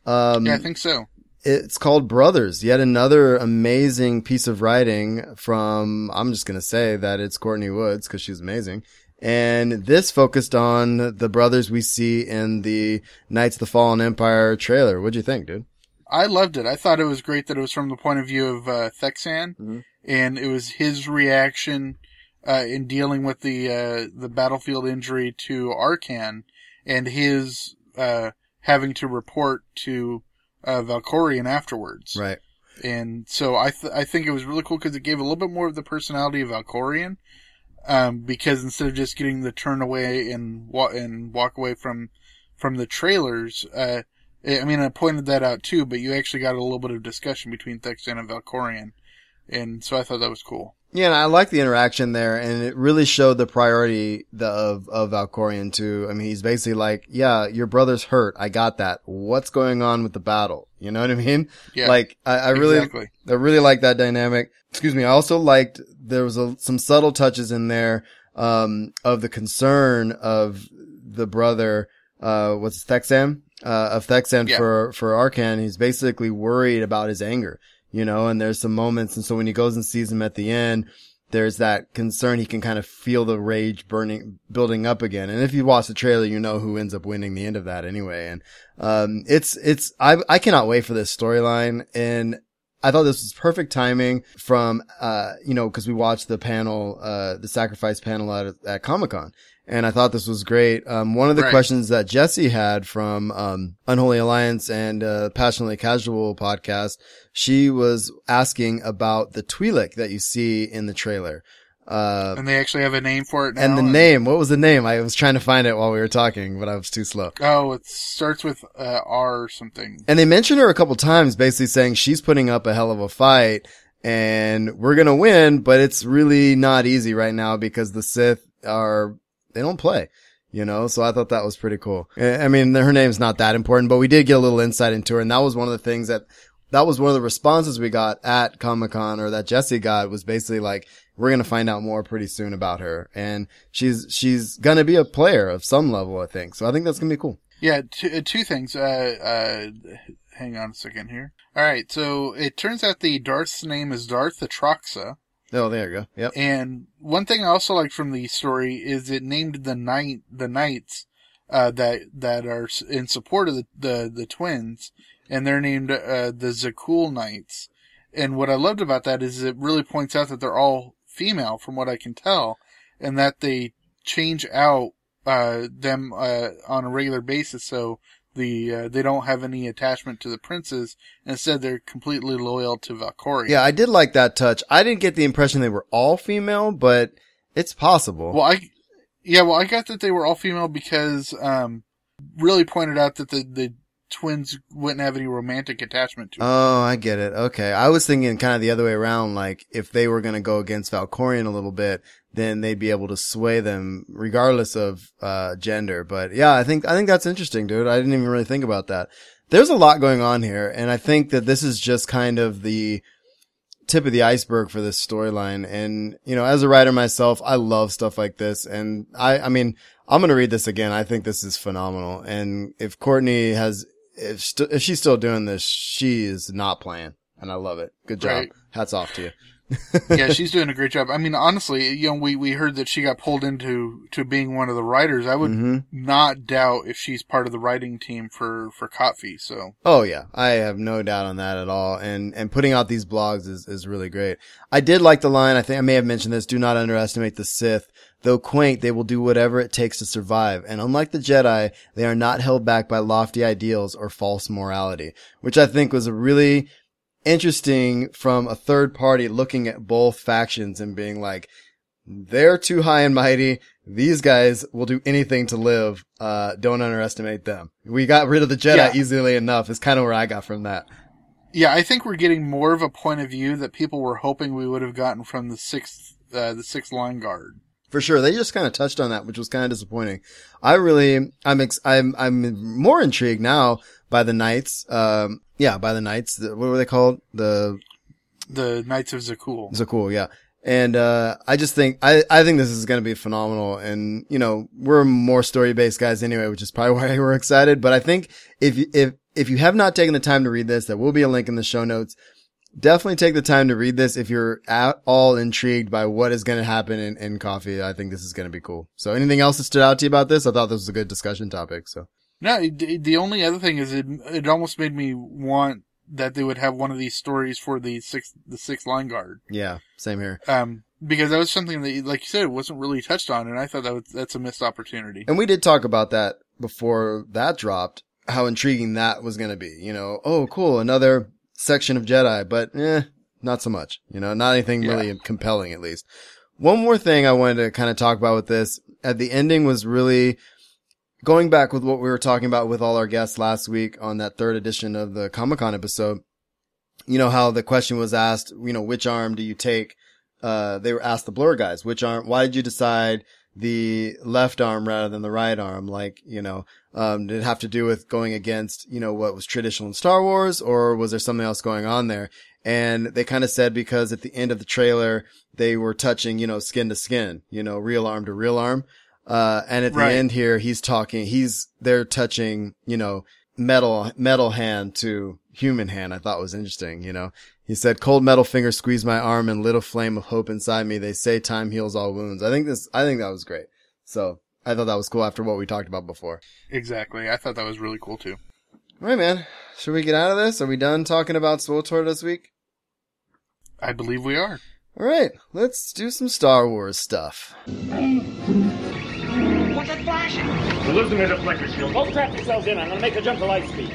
Um, Yeah, I think so. it's called Brothers. Yet another amazing piece of writing from, I'm just going to say that it's Courtney Woods because she's amazing. And this focused on the brothers we see in the Knights of the Fallen Empire trailer. What'd you think, dude? I loved it. I thought it was great that it was from the point of view of uh, Thexan, Mhm. and it was his reaction uh, in dealing with the uh, the battlefield injury to Arcann, and his uh, having to report to uh, Valkorion afterwards. Right. And so I th- I think it was really cool because it gave a little bit more of the personality of Valkorion. Um, because instead of just getting the turn away and wa- and walk away from from the trailers, uh, I mean, I pointed that out too, but you actually got a little bit of discussion between Thexan and Valkorion, and so I thought that was cool. Yeah, and I like the interaction there, and it really showed the priority the, of of Valkorion too. I mean, he's basically like, "Yeah, your brother's hurt. I got that. What's going on with the battle? You know what I mean? Yeah, Like, I, I really, exactly. I really like that dynamic. Excuse me. I also liked there was a, some subtle touches in there um, of the concern of the brother. Uh, what's it, Thexan? Uh, of Thexan Yeah. for for Arcann. He's basically worried about his anger, you know. And there's some moments, and so when he goes and sees him at the end, there's that concern. He can kind of feel the rage burning, building up again. And if you watch the trailer, you know who ends up winning the end of that anyway. And um, it's it's I I cannot wait for this storyline and. I thought this was perfect timing from, uh, you know, cause we watched the panel, uh, the sacrifice panel at, at Comic Con. And I thought this was great. Um, one of the Right. questions that Jesse had from, um, Unholy Alliance and, uh, Passionately Casual podcast, she was asking about the Twi'lek that you see in the trailer. Uh, And they actually have a name for it now. and the name, what was the name? I was trying to find it while we were talking, but I was too slow. Oh, it starts with uh, R or something. And they mention her a couple times, basically saying she's putting up a hell of a fight and we're going to win, but it's really not easy right now because the Sith are, they don't play, you know? So I thought that was pretty cool. I mean, her name's not that important, but we did get a little insight into her. And that was one of the things that, that was one of the responses we got at Comic Con or that Jesse got was basically like, we're going to find out more pretty soon about her. And she's, she's going to be a player of some level, I think. So I think that's going to be cool. Yeah, two, uh, two things. Uh, uh, hang on a second here. All right, so it turns out the Darth's name is Darth Atroxa, Oh, there you go. Yep. and one thing I also like from the story is it named the knight the knights uh, that that are in support of the the, the twins, and they're named uh, the Zakuul Knights. And what I loved about that is it really points out that they're all female, from what I can tell, and that they change out uh, them uh, on a regular basis. So the uh, they don't have any attachment to the princes. Instead, they're completely loyal to Valkyrie. Yeah, I did like that touch. I didn't get the impression they were all female, but it's possible. Well, I yeah, well, I got that they were all female because um, really pointed out that the the twins wouldn't have any romantic attachment to. oh, I get it. Okay. I was thinking kind of the other way around. Like if they were going to go against Valkorion a little bit, then they'd be able to sway them regardless of, uh, gender. But yeah, I think, I think that's interesting, dude. I didn't even really think about that. There's a lot going on here. And I think that this is just kind of the tip of the iceberg for this storyline. And, you know, as a writer myself, I love stuff like this. And I, I mean, I'm going to read this again. I think this is phenomenal. And if Courtney has, if, st- if she's still doing this, she is not playing. And I love it. Good job. Right. Hats off to you. yeah, she's doing a great job. I mean, honestly, you know, we, we heard that she got pulled into to being one of the writers. I would Mhm. not doubt if she's part of the writing team for for KOTFE. So Oh yeah, I have no doubt on that at all. And and putting out these blogs is is really great. I did like the line. I think I may have mentioned this. Do not underestimate the Sith. Though quaint, they will do whatever it takes to survive. And unlike the Jedi, they are not held back by lofty ideals or false morality, which I think was a really interesting from a third party looking at both factions and being like, they're too high and mighty. These guys will do anything to live. Uh, don't underestimate them. We got rid of the Jedi Yeah. easily enough is kind of where I got from that. yeah, I think we're getting more of a point of view that people were hoping we would have gotten from the sixth uh, the sixth line guard. For sure. They just kind of touched on that, which was kind of disappointing. I really, I'm, ex- I'm, I'm more intrigued now by the Knights. Um, yeah, by the Knights. The, what were they called? The The Knights of Zakuul. Zakuul, yeah. And, uh, I just think, I, I think this is going to be phenomenal. And, you know, we're more story based guys anyway, which is probably why we're excited. But I think if, you- if, if you have not taken the time to read this, there will be a link in the show notes. Definitely take the time to read this if you're at all intrigued by what is going to happen in, in KOTFE. I think this is going to be cool. So anything else that stood out to you about this? I thought this was a good discussion topic. So No, the only other thing is it it almost made me want that they would have one of these stories for the sixth the sixth line guard. yeah, same here. Um, because that was something that, like you said, wasn't really touched on, and I thought that was that's a missed opportunity. And we did talk about that before that dropped, how intriguing that was going to be. You know, oh, cool, another section of Jedi, but eh, not so much. You know, not anything Yeah. really compelling at least. One more thing I wanted to kind of talk about with this at the ending was really going back with what we were talking about with all our guests last week on that third edition of the Comic Con episode. You know, how the question was asked, you know, which arm do you take? Uh, they were asked the blur guys, which arm, why did you decide the left arm rather than the right arm? Like, you know, um, did it have to do with going against, you know, what was traditional in Star Wars or was there something else going on there? And they kind of said because at the end of the trailer, they were touching, you know, skin to skin, you know, real arm to real arm. Uh, and at the end here, he's talking, he's, they're touching, you know, metal, metal hand to human hand. I thought was interesting, you know. He said, cold metal finger squeezed my arm and lit a flame of hope inside me. They say time heals all wounds. I think this, I think that was great. So I thought that was cool after what we talked about before. Exactly, I thought that was really cool too. All right, man. Should we get out of this? Are we done talking about SWTOR this week? I believe we are. All right, let's do some Star Wars stuff. What's that flashing? We're losing the deflector shield. Both trap yourselves in. I'm gonna make a jump to light speed.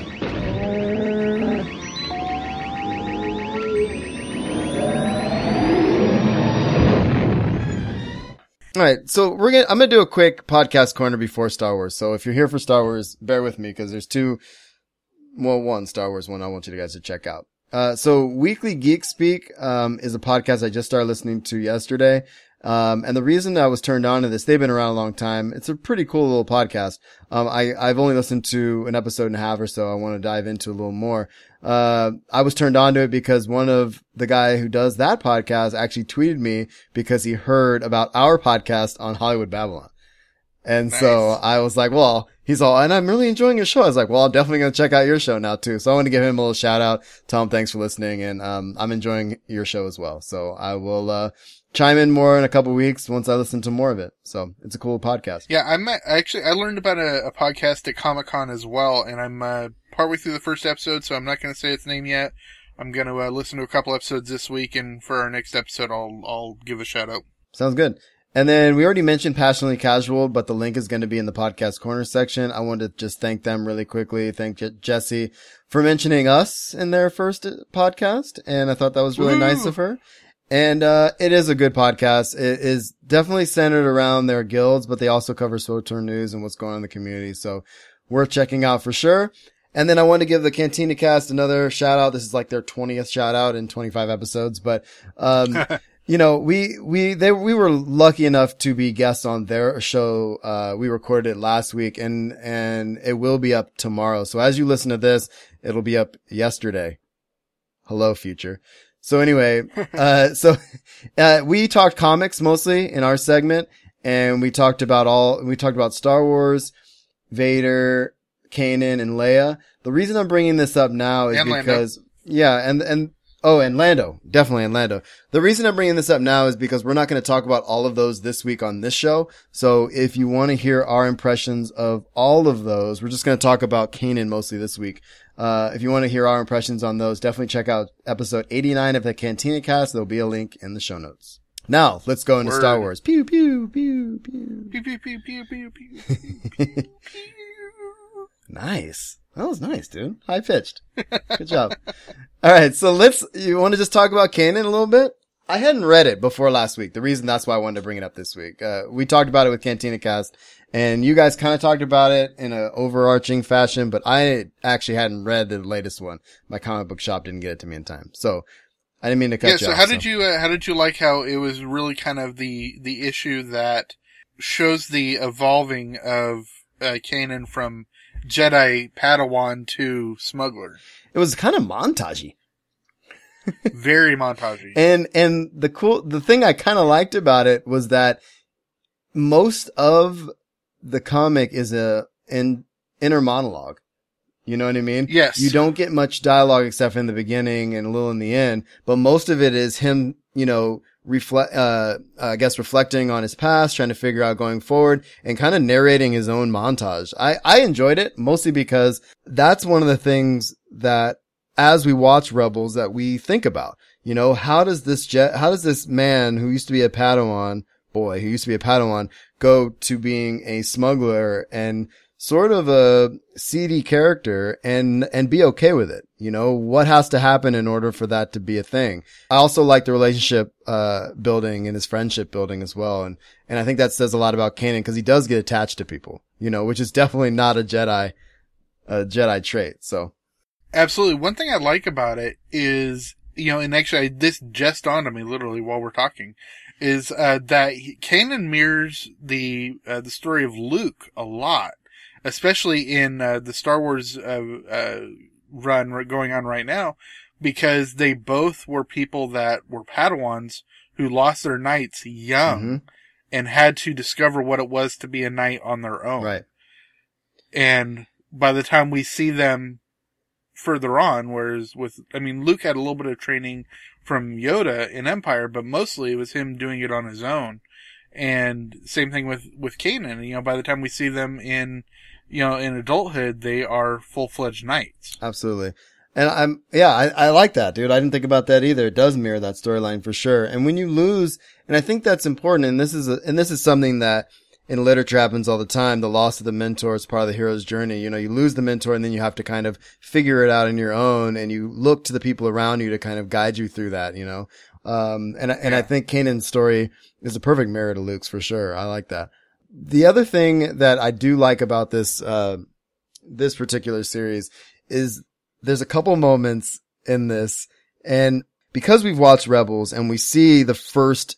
All right, so we're gonna I'm gonna do a quick podcast corner before Star Wars. So if you're here for Star Wars, bear with me because there's two, well, one Star Wars one I want you guys to check out. Uh, so Weekly Geek Speak um, is a podcast I just started listening to yesterday. Um, and the reason I was turned on to this, they've been around a long time. It's a pretty cool little podcast. Um, I, I've only listened to an episode and a half or so. I want to dive into a little more. Uh, I was turned on to it because one of the guy who does that podcast actually tweeted me because he heard about our podcast on Hollywood Babylon. And so I was like, well, he's all, and I'm really enjoying your show. I was like, well, I'm definitely going to check out your show now too. So I want to give him a little shout out. Tell him thanks for listening. And, um, I'm enjoying your show as well. So I will, uh, chime in more in a couple weeks once I listen to more of it. So it's a cool podcast. Yeah, I'm actually I learned about a, a podcast at Comic Con as well, and I'm uh, partway through the first episode, so I'm not going to say its name yet. I'm going to uh, listen to a couple episodes this week, and for our next episode, I'll I'll give a shout out. Sounds good. And then we already mentioned Passionately Casual, but the link is going to be in the podcast corner section. I wanted to just thank them really quickly. Thank Je- Jesse for mentioning us in their first uh, podcast. And I thought that was really Woohoo! nice of her. And, uh, it is a good podcast. It is definitely centered around their guilds, but they also cover SWTOR news and what's going on in the community. So worth checking out for sure. And then I want to give the Cantina cast another shout out. This is like their 20th shout out in 25 episodes, but, um, you know, we, we, they, we were lucky enough to be guests on their show. Uh, we recorded it last week and, and it will be up tomorrow. So as you listen to this, it'll be up yesterday. Hello, future. So anyway, uh, so, uh, we talked comics mostly in our segment and we talked about all, we talked about Star Wars, Vader, Kanan and Leia. The reason I'm bringing this up now is And Lando. because, yeah, and, and, oh, and Lando, definitely and Lando. The reason I'm bringing this up now is because we're not going to talk about all of those this week on this show. So if you want to hear our impressions of all of those, we're just going to talk about Kanan mostly this week. Uh, if you want to hear our impressions on those, definitely check out episode 89 of the Cantina cast. There'll be a link in the show notes. Now, let's go into Word. Star Wars. Pew, pew, pew, pew. Pew, pew, pew, pew, pew, pew. Nice. That was nice, dude. High pitched. Good job. All right. So let's, you want to just talk about Kanan a little bit? I hadn't read it before last week. The reason that's why I wanted to bring it up this week. Uh, we talked about it with Cantina Cast and you guys kind of talked about it in an overarching fashion, but I actually hadn't read the latest one. My comic book shop didn't get it to me in time. So I didn't mean to cut you. yeah. you So off. how did you uh, how did you like how it was really kind of the the issue that shows the evolving of uh, Kanan from Jedi Padawan to smuggler? It was kind of montagey. Very montagey. And, and the cool, the thing I kind of liked about it was that most of the comic is a, an inner monologue. You know what I mean? Yes. You don't get much dialogue except in the beginning and a little in the end, but most of it is him, you know, reflect, uh, I guess reflecting on his past, trying to figure out going forward and kind of narrating his own montage. I, I enjoyed it mostly because that's one of the things that as we watch Rebels that we think about. You know, how does this jet, how does this man who used to be a Padawan, boy, who used to be a Padawan, go to being a smuggler and sort of a seedy character and, and be okay with it? You know, what has to happen in order for that to be a thing? I also like the relationship, uh, building and his friendship building as well. And, and I think that says a lot about Kanan because he does get attached to people, you know, which is definitely not a Jedi, a Jedi trait. So. Absolutely. One thing I like about it is, you know, and actually this just dawned on me literally while we're talking, is uh, that Kanan mirrors the uh, the story of Luke a lot, especially in uh, the Star Wars uh, uh, run going on right now, because they both were people that were Padawans who lost their knights young Mhm. and had to discover what it was to be a knight on their own Right. and by the time we see them further on, whereas with, I mean, Luke had a little bit of training from Yoda in Empire, but mostly it was him doing it on his own. And same thing with, with Kanan, you know, by the time we see them in, you know, in adulthood, they are full-fledged knights. Absolutely. And I'm, yeah, I, I like that, dude. I didn't think about that either. It does mirror that storyline for sure. And when you lose, and I think that's important, and this is, a, and this is something that in literature happens all the time. The loss of the mentor is part of the hero's journey. You know, you lose the mentor and then you have to kind of figure it out on your own and you look to the people around you to kind of guide you through that, you know? Um, and, and I think Kanan's story is a perfect mirror to Luke's for sure. I like that. The other thing that I do like about this, uh, this particular series is there's a couple moments in this and because we've watched Rebels and we see the first,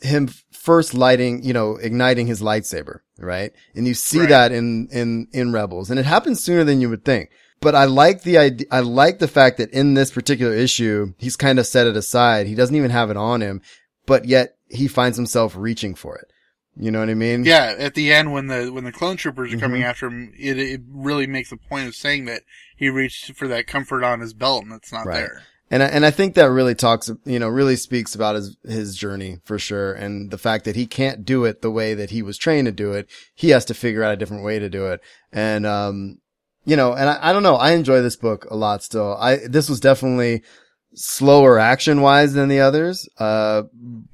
him first lighting, you know, igniting his lightsaber, right? And you see Right. that in, in, in Rebels and it happens sooner than you would think. But I like the idea, I like the fact that in this particular issue, he's kind of set it aside. He doesn't even have it on him, but yet he finds himself reaching for it. You know what I mean? Yeah, at the end when the, when the clone troopers are coming Mhm. after him, it, it really makes a point of saying that he reached for that comfort on his belt and it's not Right. there. And I, and I think that really talks, you know, really speaks about his, his journey for sure. And the fact that he can't do it the way that he was trained to do it. He has to figure out a different way to do it. And, um, you know, and I, I don't know. I enjoy this book a lot still. I, this was definitely slower action wise than the others. Uh,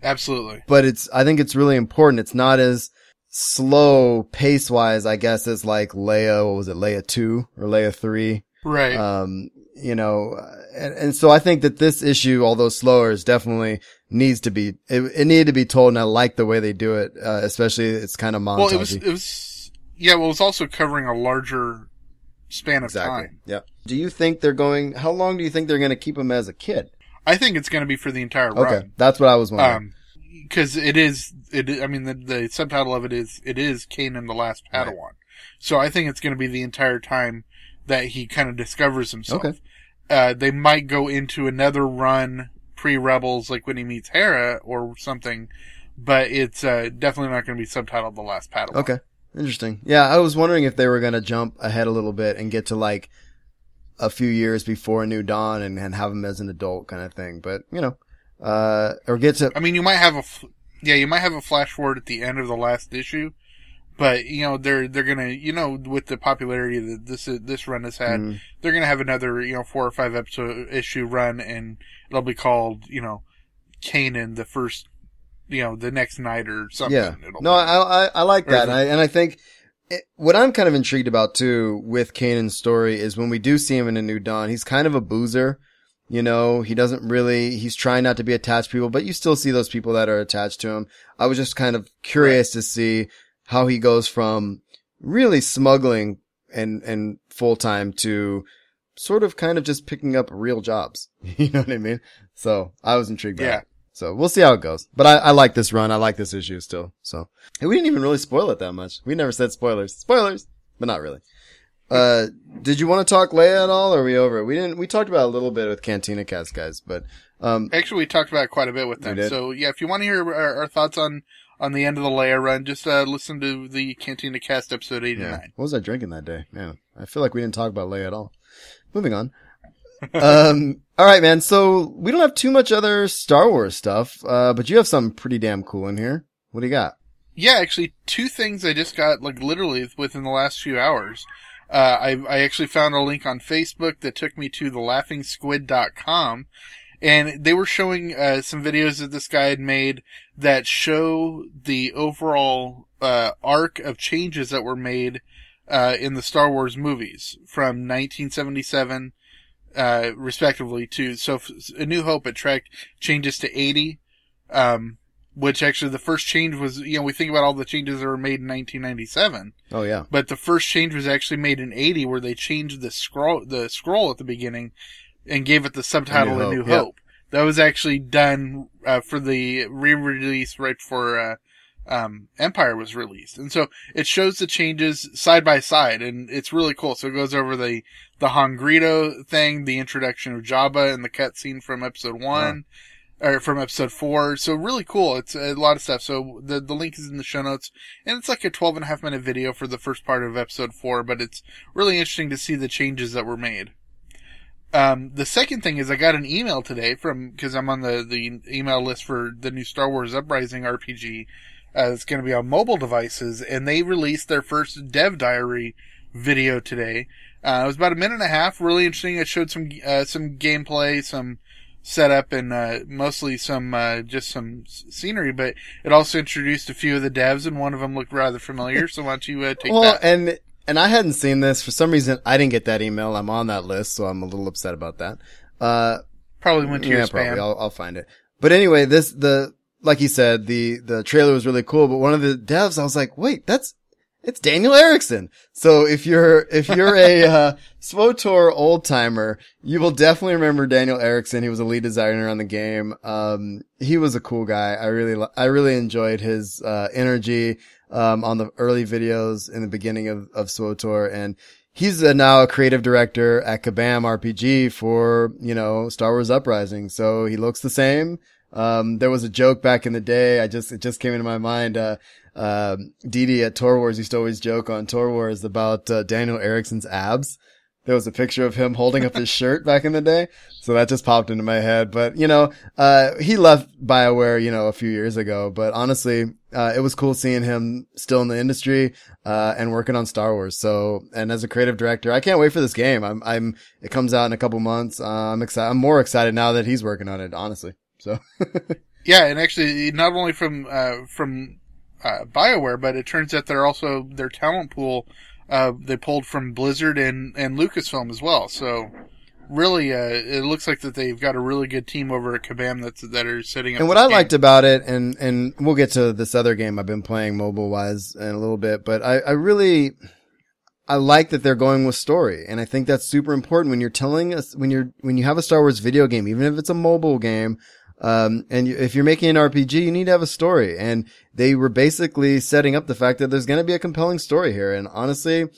Absolutely. but it's, I think it's really important. It's not as slow pace wise, I guess, as like Leia, what was it, Leia 2 or Leia 3? Right. Um, you know, and, and so I think that this issue, although slower, is definitely needs to be, it, it needed to be told. And I like the way they do it, uh, especially it's kind of monster. well, it was, it was, yeah, well, it was also covering a larger span of Exactly. time. Yep. Do you think they're going, how long do you think they're going to keep him as a kid? I think it's going to be for the entire run. Okay. That's what I was wondering. Um, cause it is, it, I mean, the, the subtitle of it is, it is Kanan the Last Right. Padawan. So I think it's going to be the entire time that he kind of discovers himself. Okay. Uh, they might go into another run pre Rebels, like when he meets Hera or something. But it's uh, definitely not going to be subtitled The Last Padawan. Okay. Interesting. Yeah, I was wondering if they were going to jump ahead a little bit and get to like a few years before New Dawn and, and have him as an adult kind of thing. But, you know, uh, or get to, I mean, you might have a, f- yeah, you might have a flash forward at the end of the last issue, but you know they're they're gonna, you know, with the popularity that this this run has had, Mm. they're gonna have another, you know, four or five episode issue run, and it'll be called, you know, Kanan the first, you know, the next night or something. yeah. It'll No, be. I, I, I like that, And I, and I think it, what I'm kind of intrigued about too with Kanan's story is when we do see him in a new dawn, he's kind of a boozer. You know, he doesn't really, he's trying not to be attached to people, but you still see those people that are attached to him. I was just kind of curious to see how he goes from really smuggling and, and full time to sort of kind of just picking up real jobs. you know what I mean? So I was intrigued by Yeah. it. So we'll see how it goes. But I, I like this run. I like this issue still. So we didn't even really spoil it that much. We never said spoilers. Spoilers, but not really. Uh, did you want to talk Leia at all, or are we over? it? We didn't. We talked about a little bit with Cantina Cast guys, but um, Actually, we talked about it quite a bit with them. So yeah, if you want to hear our, our thoughts on on the end of the Leia run, just uh, listen to the Cantina Cast episode 89. yeah. What was I drinking that day? Man, I feel like we didn't talk about Leia at all. Moving on. um, all right, man. So we don't have too much other Star Wars stuff, uh, but you have something pretty damn cool in here. What do you got? Yeah, actually, two things I just got like literally within the last few hours. Uh, I, I actually found a link on Facebook that took me to the thelaughing and they were showing uh, some videos that this guy had made that show the overall uh, arc of changes that were made uh, in the Star Wars movies from 1977, uh, respectively to so A New Hope it tracked changes to 80. Um, which actually the first change was, you know, we think about all the changes that were made in 1997, Oh yeah. but the first change was actually made in 80 where they changed the scroll, the scroll at the beginning and gave it the subtitle A A New New Hope, yep. That was actually done, uh, for the re-release right before, uh, um, Empire was released. And so it shows the changes side by side and it's really cool. So it goes over the, the Han-Greedo thing, the introduction of Jabba and the cutscene from episode one or from episode four. So really cool. It's a lot of stuff. So the, the link is in the show notes and it's like a 12 and a half minute video for the first part of episode four, but it's really interesting to see the changes that were made. Um, the second thing is I got an email today from, cause I'm on the, the email list for the new Star Wars Uprising RPG. Uh, it's going to be on mobile devices and they released their first dev diary video today. Uh, it was about a minute and a half, really interesting. It showed some, uh, some gameplay, some, setup and uh, mostly some uh, just some s- scenery, but it also introduced a few of the devs, and one of them looked rather familiar. So why don't you uh, take Well, that? and and I hadn't seen this for some reason. I didn't get that email. I'm on that list, so I'm a little upset about that. Uh, Probably went to your yeah, spam. probably. I'll, I'll find it. But anyway, this the like you said, the the trailer was really cool. But one of the devs, I was like, wait, that's it's Daniel Erickson. So if you're if you're a uh, SWTOR old timer, you will definitely remember Daniel Erickson. He was a lead designer on the game. Um, he was a cool guy. I really I really enjoyed his uh, energy um, on the early videos in the beginning of of SWTOR and. He's a, now a creative director at Kabam RPG for, you know, Star Wars Uprising. So he looks the same. Um, there was a joke back in the day. I just, it just came into my mind. Uh, um, Didi at Tor Wars used to always joke on Tor Wars about, uh, Daniel Erickson's abs. There was a picture of him holding up his shirt back in the day. So that just popped into my head. But, you know, uh, he left BioWare, you know, a few years ago. But honestly, uh, it was cool seeing him still in the industry, uh, and working on Star Wars. So, and as a creative director, I can't wait for this game. I'm, I'm, it comes out in a couple months. Uh, I'm excited. I'm more excited now that he's working on it, honestly. So, Yeah, and actually, not only from uh, from uh, Bioware, but it turns out they're also their talent pool. Uh, they pulled from Blizzard and and Lucasfilm as well. So. Really, uh, it looks like that they've got a really good team over at Kabam that's that are setting up. and what I game. liked about it, and, and we'll get to this other game I've been playing mobile wise in a little bit, but I, I really, I like that they're going with story. And I think that's super important when you're telling us, when you're, when you have a Star Wars video game, even if it's a mobile game, um, and you, if you're making an RPG, you need to have a story. And they were basically setting up the fact that there's going to be a compelling story here. And honestly,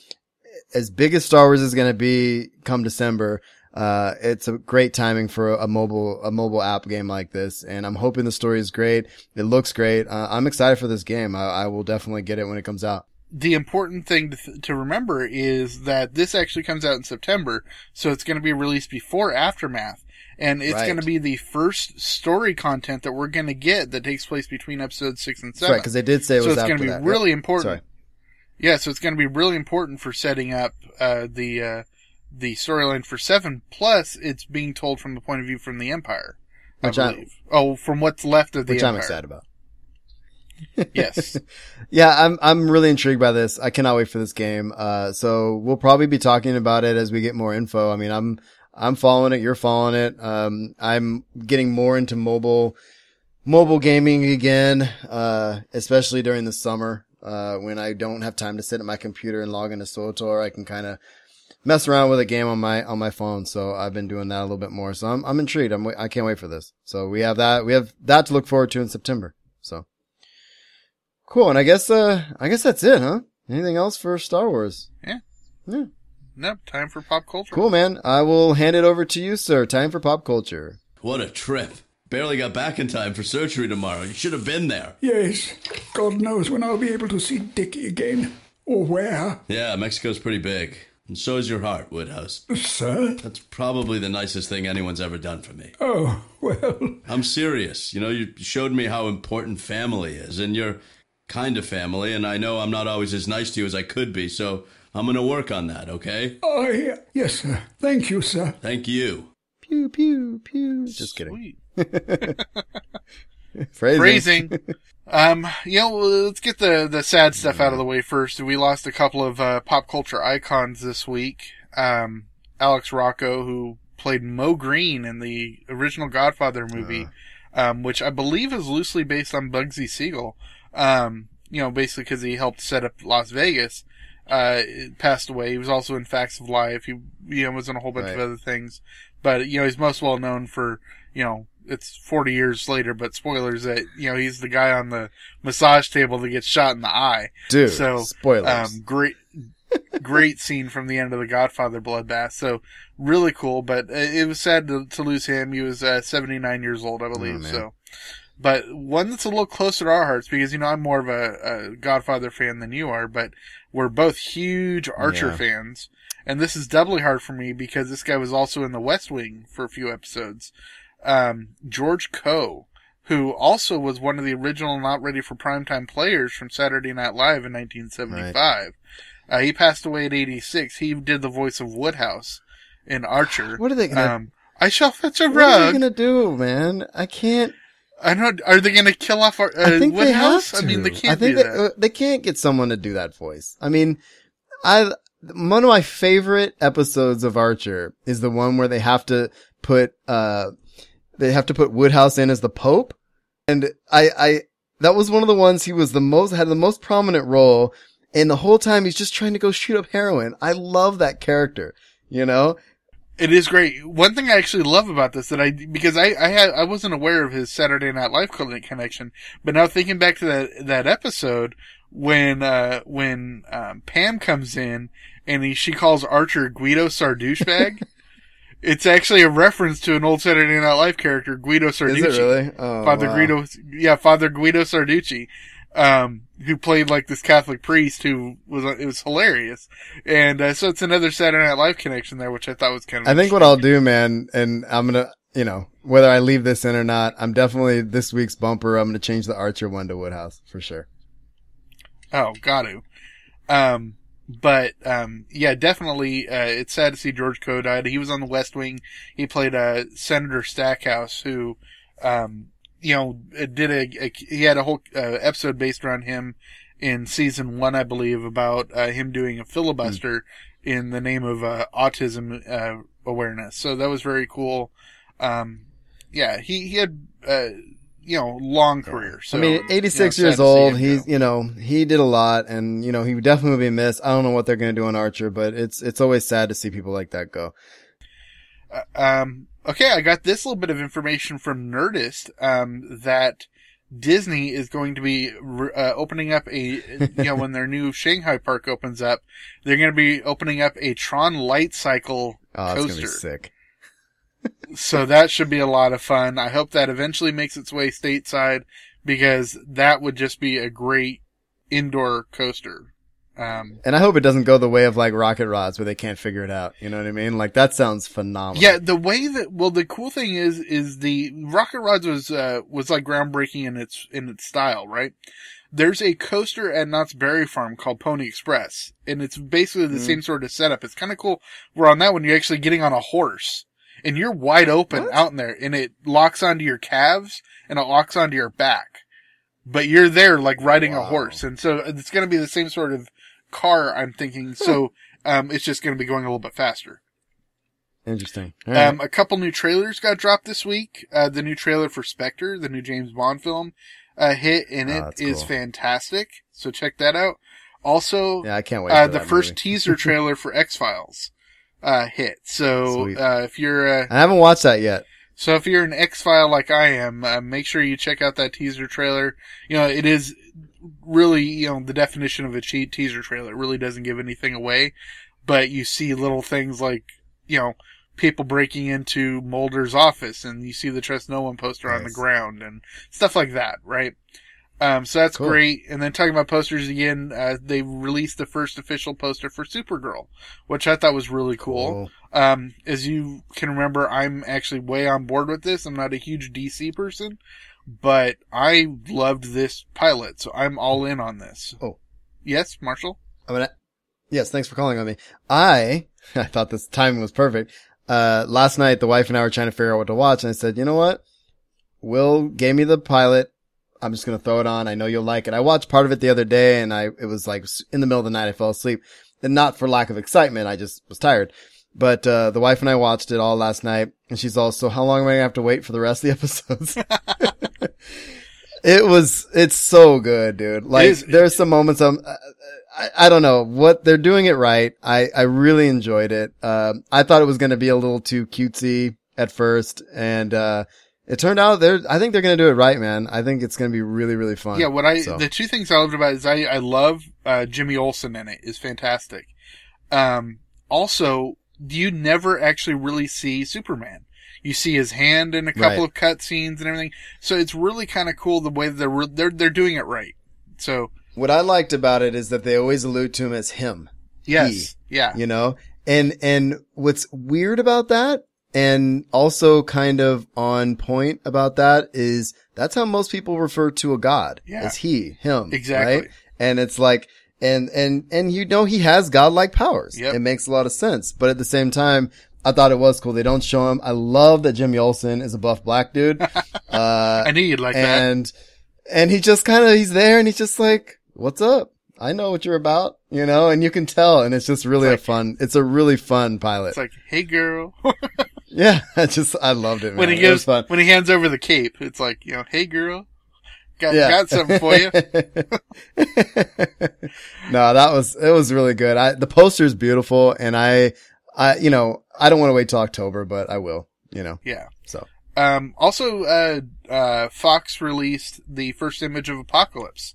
as big as Star Wars is going to be come December, Uh, it's a great timing for a mobile, a mobile app game like this. And I'm hoping the story is great. It looks great. Uh, I'm excited for this game. I, I will definitely get it when it comes out. the important thing to, th- to remember is that this actually comes out in September, so it's going to be released before Aftermath. And it's Right. going to be the first story content that we're going to get that takes place between episodes six and That's seven. right. Cause they did say it so was it's going to be that. really Yep. important. Sorry. Yeah, so it's going to be really important for setting up uh, the uh, the storyline for seven. Plus, it's being told from the point of view from the Empire. I Which I- believe. oh, from what's left of the Which I'm excited about. Yes. Yeah, I'm I'm really intrigued by this. I cannot wait for this game. Uh, so we'll probably be talking about it as we get more info. I mean, I'm I'm following it. You're following it. Um, I'm getting more into mobile mobile gaming again, uh, especially during the summer uh, when I don't have time to sit at my computer and log into SWTOR. I can kind of mess around with a game on my on my phone. So I've been doing that a little bit more. So I'm I'm intrigued. I'm I can't wait for this. So we have that we have that to look forward to in September. So. Cool, and I guess uh I guess that's it, huh? Anything else for Star Wars? Yeah. Yeah. nope. Time for pop culture. Cool, man. I will hand it over to you, sir. Time for pop culture. What a trip. Barely got back in time for surgery tomorrow. You should have been there. Yes, God knows when I'll be able to see Dickie again. Or where. Yeah, Mexico's pretty big. And so is your heart, Woodhouse. Sir? That's probably the nicest thing anyone's ever done for me. Oh, well. I'm serious. You know, you showed me how important family is, and you're kind of family, and I know I'm not always as nice to you as I could be, so I'm going to work on that, okay? I. Yes, sir. Thank you, sir. Thank you. Pew pew pew. Just kidding. Phrasing. Phrasing. Um, you know, let's get the, the sad stuff out of the way first. We lost a couple of, uh, pop culture icons this week. Um, Alex Rocco, who played Moe Greene in the original Godfather movie, um, which I believe is loosely based on Bugsy Siegel. Um, you know, basically because he helped set up Las Vegas. Uh, passed away. He was also in Facts of Life. He, you know, was in a whole bunch of other things. But, you know, he's most well known for, you know, it's 40 years later, but spoilers that, you know, he's the guy on the massage table that gets shot in the eye. Dude, So, spoilers. Um, great, great scene from the end of the Godfather bloodbath. So really cool, but it was sad to, to lose him. He was, uh, 79 years old, I believe. Oh, so, but one that's a little closer to our hearts because, you know, I'm more of a, a Godfather fan than you are, but we're both huge Archer Yeah. fans. And this is doubly hard for me because this guy was also in the West Wing for a few episodes. Um, George Coe, who also was one of the original not ready for primetime players from Saturday Night Live in 1975. Uh, he passed away at 86. He did the voice of Woodhouse in Archer. What are they gonna- Um, I shall fetch a rug. what are they gonna do, man? I can't. I know. Are they going to kill off our, uh, I think they have Woodhouse? to. I mean, they can't I think do they, that. uh, they can't get someone to do that voice. I mean, I one of my favorite episodes of Archer is the one where they have to put uh they have to put Woodhouse in as the Pope, and I I that was one of the ones he was the most had the most prominent role, and the whole time he's just trying to go shoot up heroin. I love that character, you know. It is great. One thing I actually love about this that I because I I had I wasn't aware of his Saturday Night Live connection, but now thinking back to that that episode when uh when um, Pam comes in and he, she calls Archer Guido Sardouchebag. it's actually a reference to an old Saturday Night Live character, Guido Sarducci. Is it really? Oh, Father wow. Guido, yeah, Father Guido Sarducci, um, who played like this Catholic priest who was, it was hilarious. And, uh, so it's another Saturday Night Live connection there, which I thought was kind of I think what I'll do, man, and I'm gonna, you know, whether I leave this in or not, I'm definitely this week's bumper. I'm gonna change the Archer one to Woodhouse for sure. Oh, got to. Um, but, um, yeah, definitely, uh, it's sad to see George Coe died. He was on the West Wing. He played, uh, Senator Stackhouse, who, um, you know, did a, a he had a whole, uh, episode based around him in season one, I believe, about, uh, him doing a filibuster in the name of, uh, autism, uh, awareness. So that was very cool. Um, yeah, he, he had, you know, long career. So, I mean, you know, 86 years old. He's, go. you know, he did a lot and, you know, he would definitely be missed. I don't know what they're going to do on Archer, but it's, it's always sad to see people like that go. Um, okay, I got this little bit of information from Nerdist, um, that Disney is going to be uh, opening up a, you know, when their new Shanghai park opens up, they're going to be opening up a Tron Light Cycle Oh, that's going to coaster. be sick. So that should be a lot of fun. I hope that eventually makes its way stateside because that would just be a great indoor coaster. Um, And I hope it doesn't go the way of like rocket rods where they can't figure it out. You know what I mean? Like that sounds phenomenal. yeah, the way that well, the cool thing is is the Rocket Rods was uh, was like groundbreaking in its in its style, right? There's a coaster at Knott's Berry Farm called Pony Express, and it's basically the same sort of setup. It's kind of cool. Where on that one, you're actually getting on a horse, and you're wide open out in there, and it locks onto your calves and it locks onto your back, but you're there like riding a horse, and so it's going to be the same sort of car. I'm thinking. So um, it's just going to be going a little bit faster. Interesting. Right. Um, a couple new trailers got dropped this week. Uh, the new trailer for Spectre, the new James Bond film, uh, hit and Oh, it is cool. fantastic. So check that out. Also, yeah, I can't wait. uh, the first teaser trailer for X Files, uh, hit. So, uh, if you're, uh, I haven't watched that yet. so if you're an X-Phile like I am, uh, make sure you check out that teaser trailer. You know, it is really, you know, the definition of a cheat teaser trailer. It really doesn't give anything away, but you see little things like, you know, people breaking into Mulder's office and you see the Trust No One poster on the ground and stuff like that, right? Um, so that's Cool. great. And then talking about posters again, uh, they released the first official poster for Supergirl, which I thought was really cool. Um, as you can remember, I'm actually way on board with this. I'm not a huge DC person, but I loved this pilot, so I'm all in on this. Oh. Yes, Marshall? I'm gonna, yes, thanks for calling on me. I, I thought this timing was perfect. Uh, last night the wife and I were trying to figure out what to watch and I said, you know what? Will gave me the pilot. I'm just going to throw it on. I know you'll like it. I watched part of it the other day and I, it was like in the middle of the night. I fell asleep and not for lack of excitement. I just was tired. But, uh, the wife and I watched it all last night and she's also, how long am I going to have to wait for the rest of the episodes? It was, it's so good, dude. Like, there's some moments I'm, I, I don't know what they're doing it right. I, I really enjoyed it. Um, I thought it was going to be a little too cutesy at first. And, uh, it turned out they're, I think they're going to do it right, man. I think it's going to be really, really fun. Yeah, what I, So, the two things I loved about it is I, I love, uh, Jimmy Olsen in it is fantastic. Um, also, you never actually really see Superman. You see his hand in a couple Right. of cut scenes and everything. So it's really kind of cool the way that they're, re- they're, they're doing it right. So, what I liked about it is that they always allude to him as him. yes. Yeah. you know and and what's weird about that and also kind of on point about that is that's how most people refer to a god Yeah. as he him Exactly. right and it's like and and and you know he has godlike powers Yep. it makes a lot of sense but at the same time I thought it was cool. They don't show him. I love that Jimmy Olsen is a buff black dude. Uh, I knew you'd like that. and and he just kind of he's there and he's just like what's up i know what you're about you know and you can tell and it's just really It's a fun it's a really fun pilot It's like, hey girl. yeah i just i loved it man. when he gives, fun when he hands over the cape, it's like, you know, hey girl. Got, yeah got something for you. no that was it was really good i the poster is beautiful and i i you know i don't want to wait till october but i will you know Yeah. so Um, also, uh, uh, Fox released the first image of Apocalypse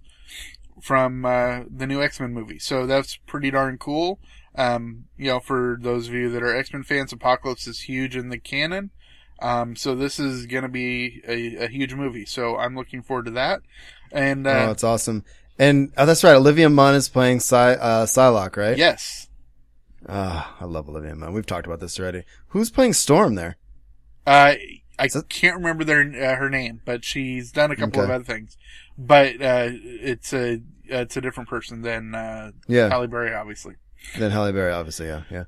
from, uh, the new X-Men movie. So that's pretty darn cool. Um, you know, for those of you that are X-Men fans, Apocalypse is huge in the canon. Um, so this is gonna be a, a huge movie. So I'm looking forward to that. And, oh uh, it's awesome and oh that's right olivia munn is playing Psy, uh psylocke right yes. Ah, i love olivia munn we've talked about this already who's playing storm there Uh, I it- can't remember their uh, her name, but she's done a couple of other things. But uh, it's a it's a different person than uh, yeah Halle Berry, obviously. Then Halle Berry, obviously, yeah, yeah.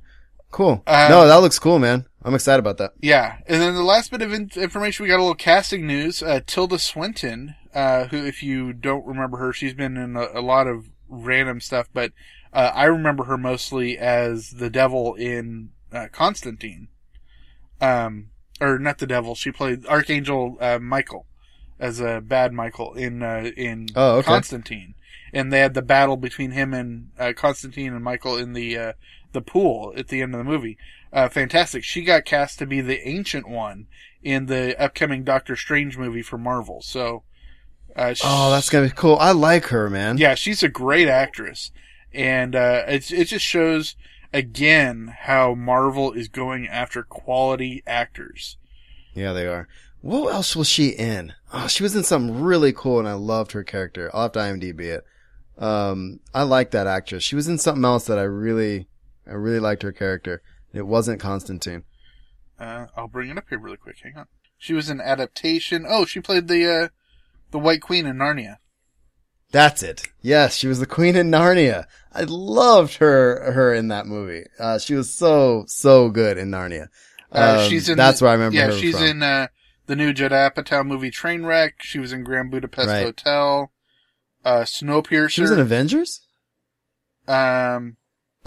Cool. Um, no, that looks cool, man. I'm excited about that. Yeah, and then the last bit of in- information, we got a little casting news. Uh, Tilda Swinton, uh, who, if you don't remember her, she's been in a, a lot of random stuff, but uh, I remember her mostly as the devil in uh, Constantine. Um, or not the devil. She played Archangel uh, Michael as a bad Michael in uh, in Oh, okay. Constantine, and they had the battle between him and uh, Constantine and Michael in the uh, the pool at the end of the movie. Uh, fantastic. She got cast to be the Ancient One in the upcoming Doctor Strange movie for Marvel. So, uh, sh- Oh, that's gonna be cool. I like her, man. yeah, she's a great actress, and uh, it's it just shows. again how Marvel is going after quality actors. Yeah, they are. What else was she in? Oh, she was in something really cool and I loved her character. I'll have to IMDb it. Um, I like that actress. She was in something else that I really, I really liked her character. It wasn't Constantine. Uh, I'll bring it up here really quick. Hang on. She was in adaptation. Oh, she played the uh, the White Queen in Narnia. That's it. Yes, she was the queen in Narnia. I loved her, her in that movie. Uh, she was so, so good in Narnia. Uh, Um, she's in. that's the, where I remember Yeah, she's from. in uh, the new Judd Apatow movie Trainwreck. She was in Grand Budapest Right. Hotel. Uh, Snowpiercer. She was in Avengers? um,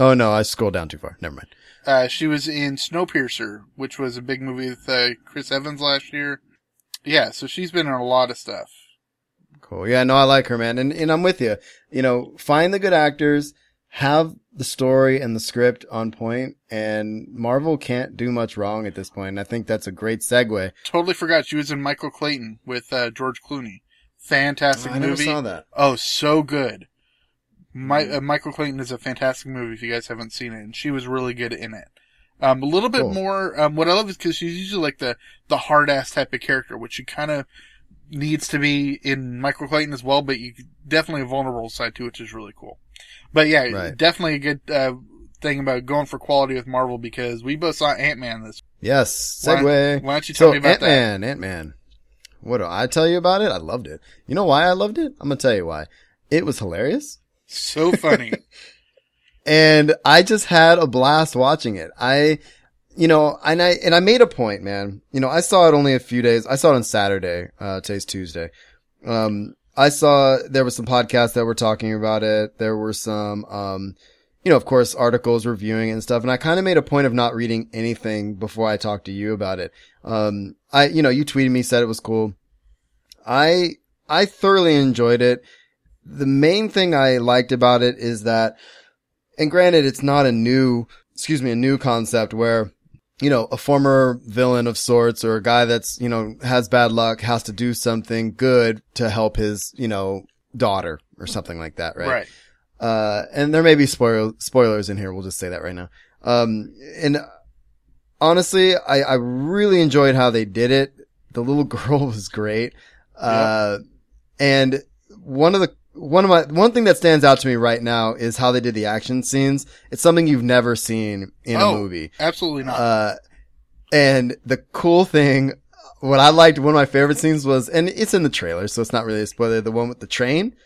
Oh no, I scrolled down too far. Never mind. uh, she was in Snowpiercer, which was a big movie with uh, Chris Evans last year. Yeah, so she's been in a lot of stuff. Cool. Yeah, no, I like her, man. And, and I'm with you. You know, find the good actors, have the story and the script on point, and Marvel can't do much wrong at this point. And I think that's a great segue. Totally forgot she was in Michael Clayton with uh, George Clooney. Fantastic I never movie. saw that. Oh, so good. My, uh, Michael Clayton is a fantastic movie if you guys haven't seen it, and she was really good in it. Um, a little bit Cool. more. Um, what I love is because she's usually like the the hard ass type of character, which she kind of needs to be in Michael Clayton as well. But you definitely a vulnerable side too, which is really cool. But yeah, Right. definitely a good uh, thing about going for quality with Marvel because we both saw Ant Man this. Yes, Why segue. why don't you tell so, me about that? Ant-Man, Ant-Man. What do I tell you about it? I loved it. You know why I loved it? I'm gonna tell you why. It was hilarious. So funny. and I just had a blast watching it. I, you know, and I, and I made a point, man. You know, I saw it only a few days. I saw it on Saturday. Uh, today's Tuesday. Um, I saw there was some podcasts that were talking about it. There were some, um, you know, of course, articles reviewing it and stuff. And I kind of made a point of not reading anything before I talked to you about it. Um, I, you know, you tweeted me, said it was cool. I, I thoroughly enjoyed it. The main thing I liked about it is that and granted, it's not a new, excuse me, a new concept where, you know, a former villain of sorts or a guy that's, you know, has bad luck has to do something good to help his, you know, daughter or something like that, right? right. Uh, and there may be spoil- spoilers in here. We'll just say that right now. Um, and honestly, I, I really enjoyed how they did it. The little girl was great. Uh, and one of the, one of my, one thing that stands out to me right now is how they did the action scenes. It's something you've never seen in Oh. a movie. Absolutely not. Uh, and the cool thing, what I liked, one of my favorite scenes was, and it's in the trailer, so it's not really a spoiler, the one with the train.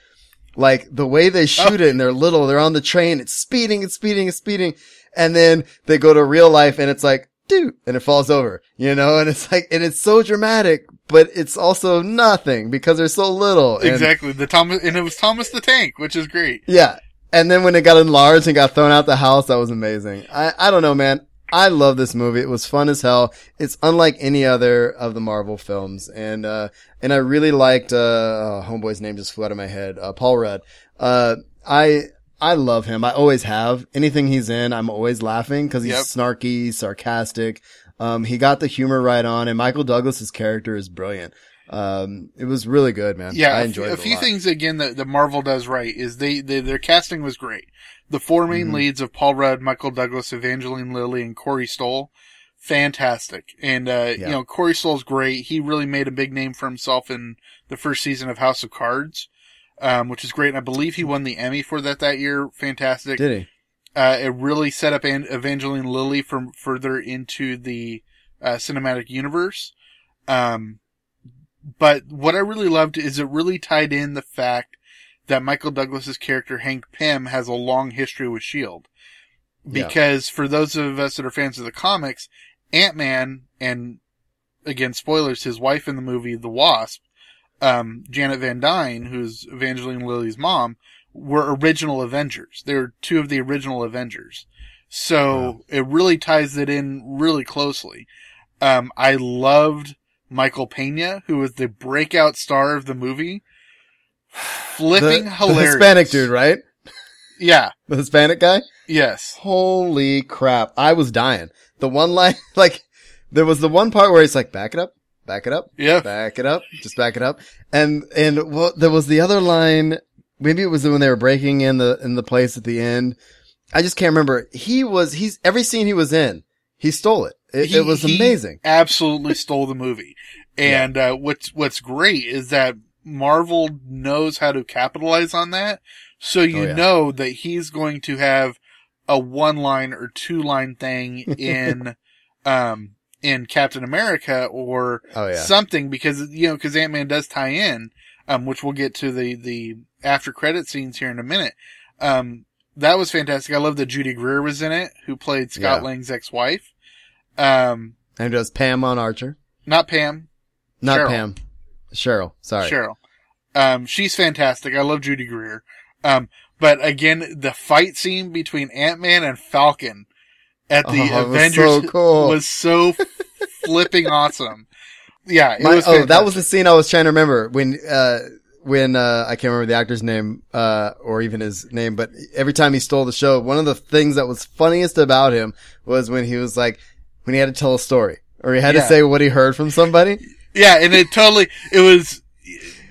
Like the way they oh. shoot it and they're little, they're on the train, it's speeding, it's speeding, it's speeding. And then they go to real life and it's like, dude, and it falls over, you know, and it's like, and it's so dramatic, but it's also nothing because they're so little. And- exactly. The Thomas, and it was Thomas the Tank, which is great. yeah. And then when it got enlarged and got thrown out the house, that was amazing. I, I don't know, man. I love this movie. It was fun as hell. It's unlike any other of the Marvel films. And, uh, and I really liked, uh, oh, homeboy's name just flew out of my head, uh, Paul Rudd. Uh, I, I love him. I always have. Anything he's in, I'm always laughing because he's Yep. snarky, sarcastic. Um, he got the humor right on and Michael Douglas's character is brilliant. Um, it was really good, man. Yeah, I a f- enjoyed a, few lot. things again that, that Marvel does right is they, they their casting was great. The four main Mhm. leads of Paul Rudd, Michael Douglas, Evangeline Lilly, and Corey Stoll, fantastic. And uh, you Yeah. know Corey Stoll's great. He really made a big name for himself in the first season of House of Cards, um, which is great. And I believe he won the Emmy for that that year. Fantastic. Did he? Uh, it really set up An- Evangeline Lilly from further into the uh, cinematic universe. Um, but what I really loved is it really tied in the fact that Michael Douglas's character Hank Pym has a long history with Shield. Yeah. Because for those of us that are fans of the comics, Ant-Man and again spoilers, his wife in the movie The Wasp, um, Janet Van Dyne, who's Evangeline Lilly's mom, were original Avengers. They were two of the original Avengers. So it really ties it in really closely. Um, I loved Michael Pena, who was the breakout star of the movie. Flipping the, hilarious. the Hispanic dude, right? Yeah. The Hispanic guy? Yes. Holy crap. I was dying. The one line, like, there was the one part where he's like, back it up, back it up, Yeah. back it up, just back it up. And, and what, there was the other line, maybe it was when they were breaking in the, in the place at the end I just can't remember. He was, he's, every scene he was in, he stole it. It, He- it was amazing. Absolutely stole the movie. And uh, what's what's great is that Marvel knows how to capitalize on that. So you Oh, yeah. know that he's going to have a one line or two line thing in um in Captain America or Oh, yeah. something because you know because Ant Man does tie in, um, which we'll get to the the after credit scenes here in a minute. Um, that was fantastic. I love that Judy Greer was in it, who played Scott Yeah. Lang's ex wife. Um, And does Pam on Archer. not Pam, Not Cheryl. Pam. Cheryl. Sorry. Cheryl. Um, she's fantastic. I love Judy Greer. Um, but again, the fight scene between Ant Man and Falcon at the Oh, it was Avengers so cool. was so flipping awesome. Yeah, it My- was. oh, that was the scene I was trying to remember when, uh, when, uh, I can't remember the actor's name, uh, or even his name, but every time he stole the show, one of the things that was funniest about him was when he was like, when he had to tell a story or he had Yeah. to say what he heard from somebody. Yeah, and it totally. It was.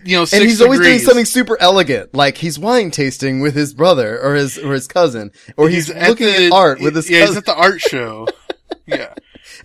You know, and he's always doing something super elegant, like he's wine tasting with his brother or his, or his cousin, or he's, looking at, art with his yeah, cousin. he's at the art show. yeah, and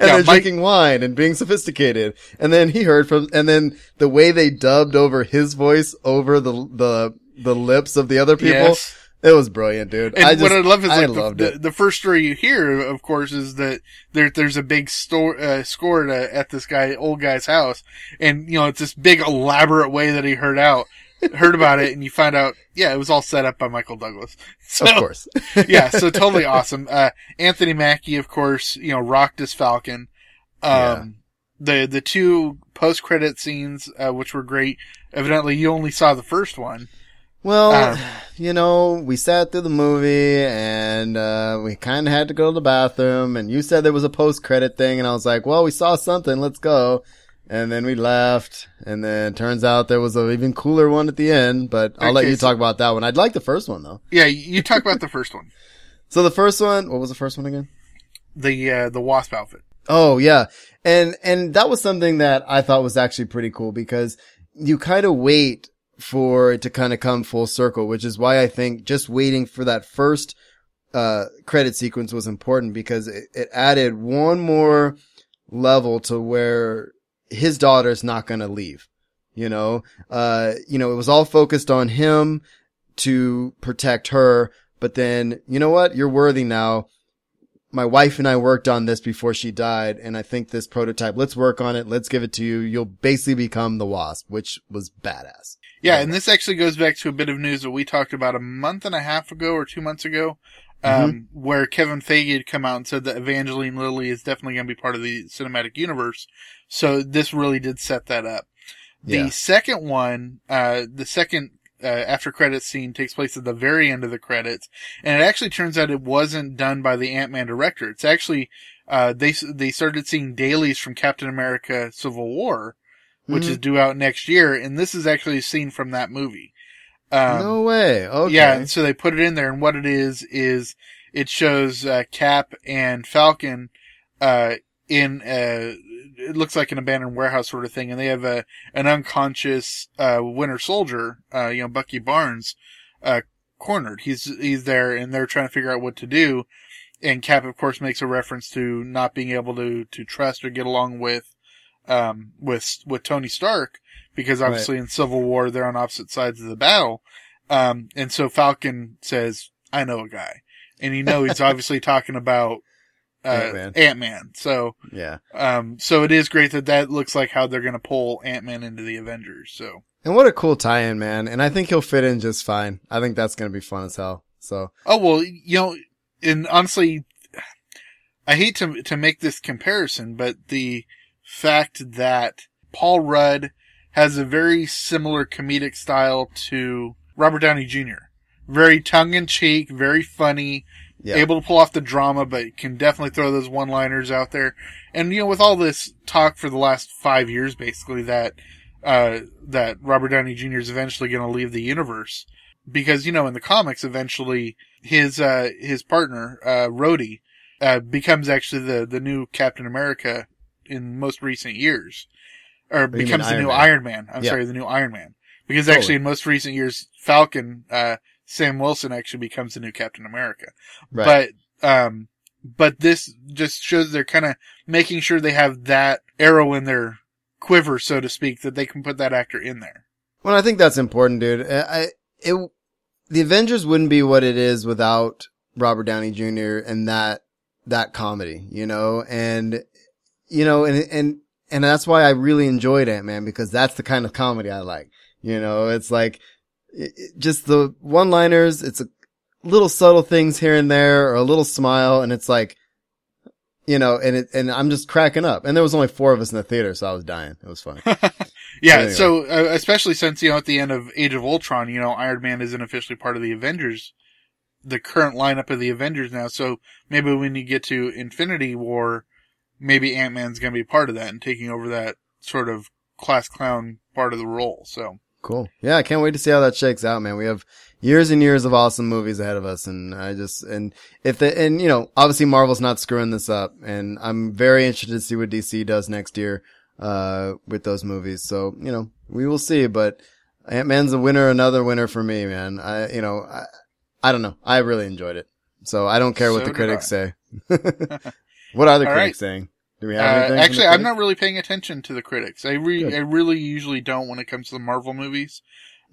yeah, they're Mike- drinking wine and being sophisticated. And then he heard from, and then the way they dubbed over his voice over the the the lips of the other people, Yes. It was brilliant, dude. And I just, what I love is like loved the, it. the, the first story you hear, of course, is that there there's a big store uh, score at, at this guy old guy's house, and you know it's this big elaborate way that he heard out heard about it, and you find out, yeah, it was all set up by Michael Douglas. So, of course, yeah, so totally awesome. Uh, Anthony Mackie, of course, you know, rocked as Falcon. Um, the, the two post credit scenes, uh, which were great. Evidently you only saw the first one. Well, Um, you know, we sat through the movie and uh, we kind of had to go to the bathroom. And you said there was a post credit thing, and I was like, "Well, we saw something. Let's go." And then we left, and then turns out there was an even cooler one at the end. But I'll let you so- talk about that one. I'd like the first one though. Yeah, you talk about the first one. So the first one, what was the first one again? The, uh, the wasp outfit. Oh yeah. And, and that was something that I thought was actually pretty cool because you kind of wait for it to kind of come full circle, which is why I think just waiting for that first, uh, credit sequence was important because it, it added one more level to where his daughter's not going to leave. You know, uh, you know, it was all focused on him to protect her, but then, you know what? You're worthy now my wife and I worked on this before she died, and I think this prototype, let's work on it, let's give it to you. You'll basically become the wasp, which was badass. Yeah, and this actually goes back to a bit of news that we talked about a month and a half ago or two months ago, um, where Kevin Feige had come out and said that Evangeline Lilly is definitely going to be part of the cinematic universe. So this really did set that up. The Yeah. second one, uh, the second uh, after credits scene takes place at the very end of the credits, and it actually turns out it wasn't done by the Ant Man director. It's actually uh, they they started seeing dailies from Captain America: Civil War, which Mhm. is due out next year, and this is actually a scene from that movie. Um, no way. Okay. yeah, and so they put it in there, and what it is is it shows uh, Cap and Falcon uh, in a, it looks like an abandoned warehouse sort of thing, and they have a an unconscious uh, Winter Soldier, uh, you know, Bucky Barnes, uh, cornered. He's he's there, and they're trying to figure out what to do. And Cap, of course, makes a reference to not being able to to trust or get along with um with with Tony Stark because obviously in Civil War they're on opposite sides of the battle. Um, and so Falcon says, "I know a guy," and you know he's obviously talking about uh, Ant-Man. Ant Man. So, Yeah. um, so it is great that that looks like how they're going to pull Ant Man into the Avengers. So, And what a cool tie-in, man. And I think he'll fit in just fine. I think that's going to be fun as hell. So, oh well, you know, and honestly, I hate to to make this comparison, but the fact that Paul Rudd has a very similar comedic style to Robert Downey Jr. Very tongue in cheek, very funny, yeah. able to pull off the drama, but can definitely throw those one liners out there. And you know, with all this talk for the last five years, basically that uh, that Robert Downey Jr. is eventually going to leave the universe because you know in the comics, eventually his uh, his partner uh, Rhodey uh, becomes actually the the new Captain America in most recent years, or you becomes the Iron new Man? Iron Man. I'm Yeah. sorry, the new Iron Man. Because Totally. actually, in most recent years, Falcon uh, Sam Wilson actually becomes the new Captain America. Right. But, um, but this just shows they're kind of making sure they have that arrow in their quiver, so to speak, that they can put that actor in there. Well, I think that's important, dude. I, I- it, the Avengers wouldn't be what it is without Robert Downey Jr. and that, that comedy, you know, and, you know, and, and, and that's why I really enjoyed Ant-Man because that's the kind of comedy I like. You know, it's like, it, it- just the one-liners, it's a little subtle things here and there or a little smile and it's like, you know, and it, and I'm just cracking up. And there was only four of us in the theater, so I was dying. It was funny. Yeah, Anyway. so uh, especially since you know at the end of Age of Ultron, you know Iron Man isn't officially part of the Avengers, the current lineup of the Avengers now. So maybe when you get to Infinity War, maybe Ant Man's going to be part of that and taking over that sort of class clown part of the role. So Cool. Yeah, I can't wait to see how that shakes out, man. We have years and years of awesome movies ahead of us, and I just and if the and you know obviously Marvel's not screwing this up, and I'm very interested to see what DC does next year uh with those movies. So you know we will see, but Ant Man's a winner, another winner for me, man. I you know I I don't know, I really enjoyed it, so I don't care what the critics I. say. what are the All critics right. saying? Do we have uh, anything? actually, I'm not really paying attention to the critics. I re- Good. I really usually don't when it comes to the Marvel movies.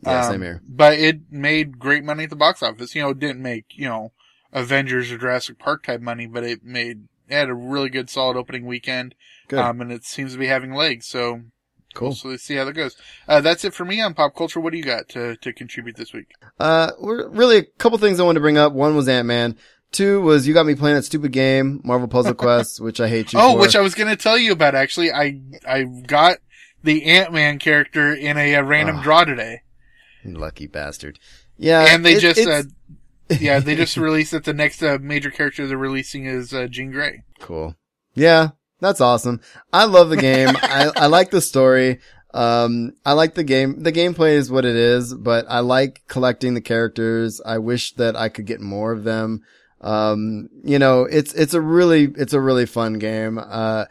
Yeah, Um, same here. But it made great money at the box office. You know, it didn't make, you know, Avengers or Jurassic Park type money, but it made, it had a really good solid opening weekend. Good. Um, and it seems to be having legs. So Cool. we'll see- see how that goes. Uh, that's it for me on pop culture. What do you got to, to contribute this week? Uh, we're really a couple things I wanted to bring up. One was Ant Man. Two was you got me playing that stupid game, Marvel Puzzle Quest, which I hate you Oh, for. which I was going to tell you about actually. I, I got the Ant-Man character in a, uh random Ah. draw today. Lucky bastard. Yeah, and they it- just, uh, yeah, they just released that the next uh, major character they're releasing is uh, Jean Grey. cool. Yeah, that's awesome. I love the game. I I like the story. Um, I like the game. The gameplay is what it is, but I like collecting the characters. I wish that I could get more of them. Um, you know, it's, it's a really, it's a really fun game. Uh,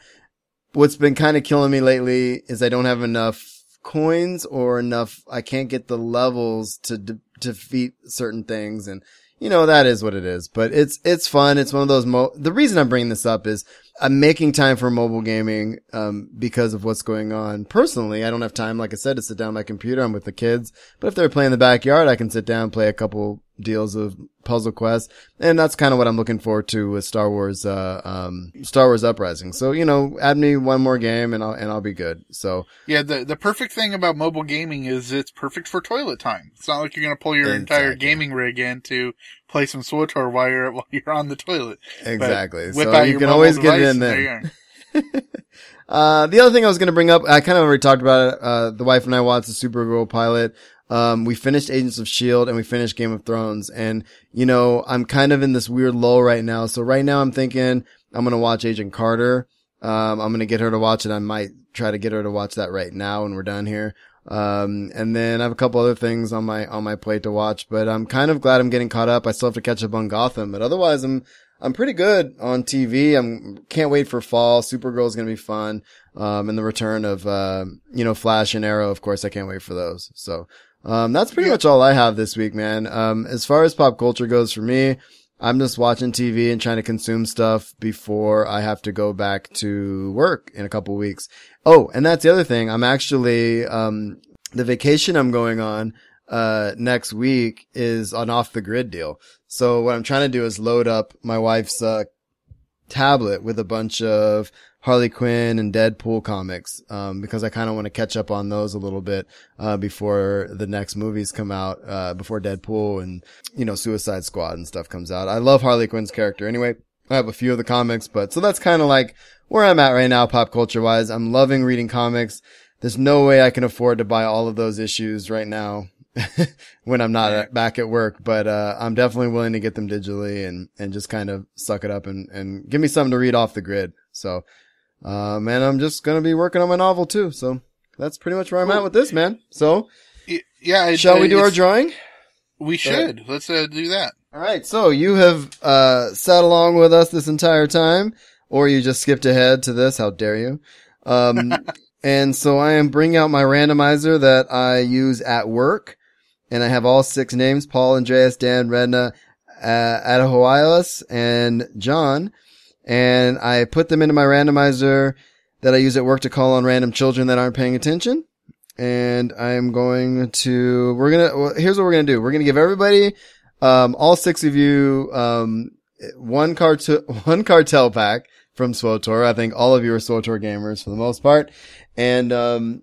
what's been kind of killing me lately is I don't have enough coins or enough, I can't get the levels to de- defeat certain things. And, you know, that is what it is, but it's, it's fun. It's one of those mo, the reason I'm bringing this up is I'm making time for mobile gaming, um, because of what's going on. Personally, I don't have time, like I said, to sit down my computer. I'm with the kids, but if they're playing in the backyard, I can sit down, play a couple deals of puzzle quests. And that's kind of what I'm looking forward to with Star Wars, uh, um, Star Wars Uprising. So, you know, add me one more game and I'll, and I'll be good. So, Yeah, the the perfect thing about mobile gaming is it's perfect for toilet time. It's not like you're going to pull your entire gaming rig in to play some SWTOR while you're while you're on the toilet. Exactly. So you can always get it in there. Uh, the other thing I was going to bring up, I kind of already talked about it. Uh, the wife and I watched the Supergirl pilot. Um, we finished Agents of S.H.I.E.L.D. and we finished Game of Thrones. And, you know, I'm kind of in this weird lull right now. So right now I'm thinking I'm going to watch Agent Carter. Um, I'm going to get her to watch it. I might try to get her to watch that right now when we're done here. Um, and then I have a couple other things on my, on my plate to watch, but I'm kind of glad I'm getting caught up. I still have to catch up on Gotham, but otherwise I'm, I'm pretty good on TV. I'm can't wait for fall. Supergirl's gonna be fun. Um, and the return of, uh, you know, Flash and Arrow. Of course, I can't wait for those. So, um, that's pretty much all I have this week, man. Um, as far as pop culture goes for me, I'm just watching TV and trying to consume stuff before I have to go back to work in a couple weeks. Oh, and that's the other thing. I'm actually, um, the vacation I'm going on, uh, next week is an off the grid deal. So what I'm trying to do is load up my wife's, uh, tablet with a bunch of Harley Quinn and Deadpool comics, um, because I kind of want to catch up on those a little bit, uh, before the next movies come out, uh, before Deadpool and, you know, Suicide Squad and stuff comes out. I love Harley Quinn's character anyway. I have a few of the comics, but so that's kind of like where I'm at right now, pop culture wise. I'm loving reading comics. There's no way I can afford to buy all of those issues right now when I'm not at, back at work, but, uh, I'm definitely willing to get them digitally and, and just kind of suck it up and, and give me something to read off the grid. So, um, and I'm just to be working on my novel too. So that's pretty much where I'm at with this, man. So Yeah, it- shall we do our drawing? We should. Let's uh, do that. All right. So you have, uh, sat along with us this entire time, or you just skipped ahead to this. How dare you? Um, and so I am bringing out my randomizer that I use at work. and I have all six names: Paul, Andreas, Dan, Redna, uh, Adahoilas, and John. And I put them into my randomizer that I use at work to call on random children that aren't paying attention. And I'm going to, we're gonna, well, here's what we're gonna do. We're gonna give everybody, um, all six of you, um, one cartel, one cartel pack from SWTOR. I think all of you are SWTOR gamers for the most part. And, um,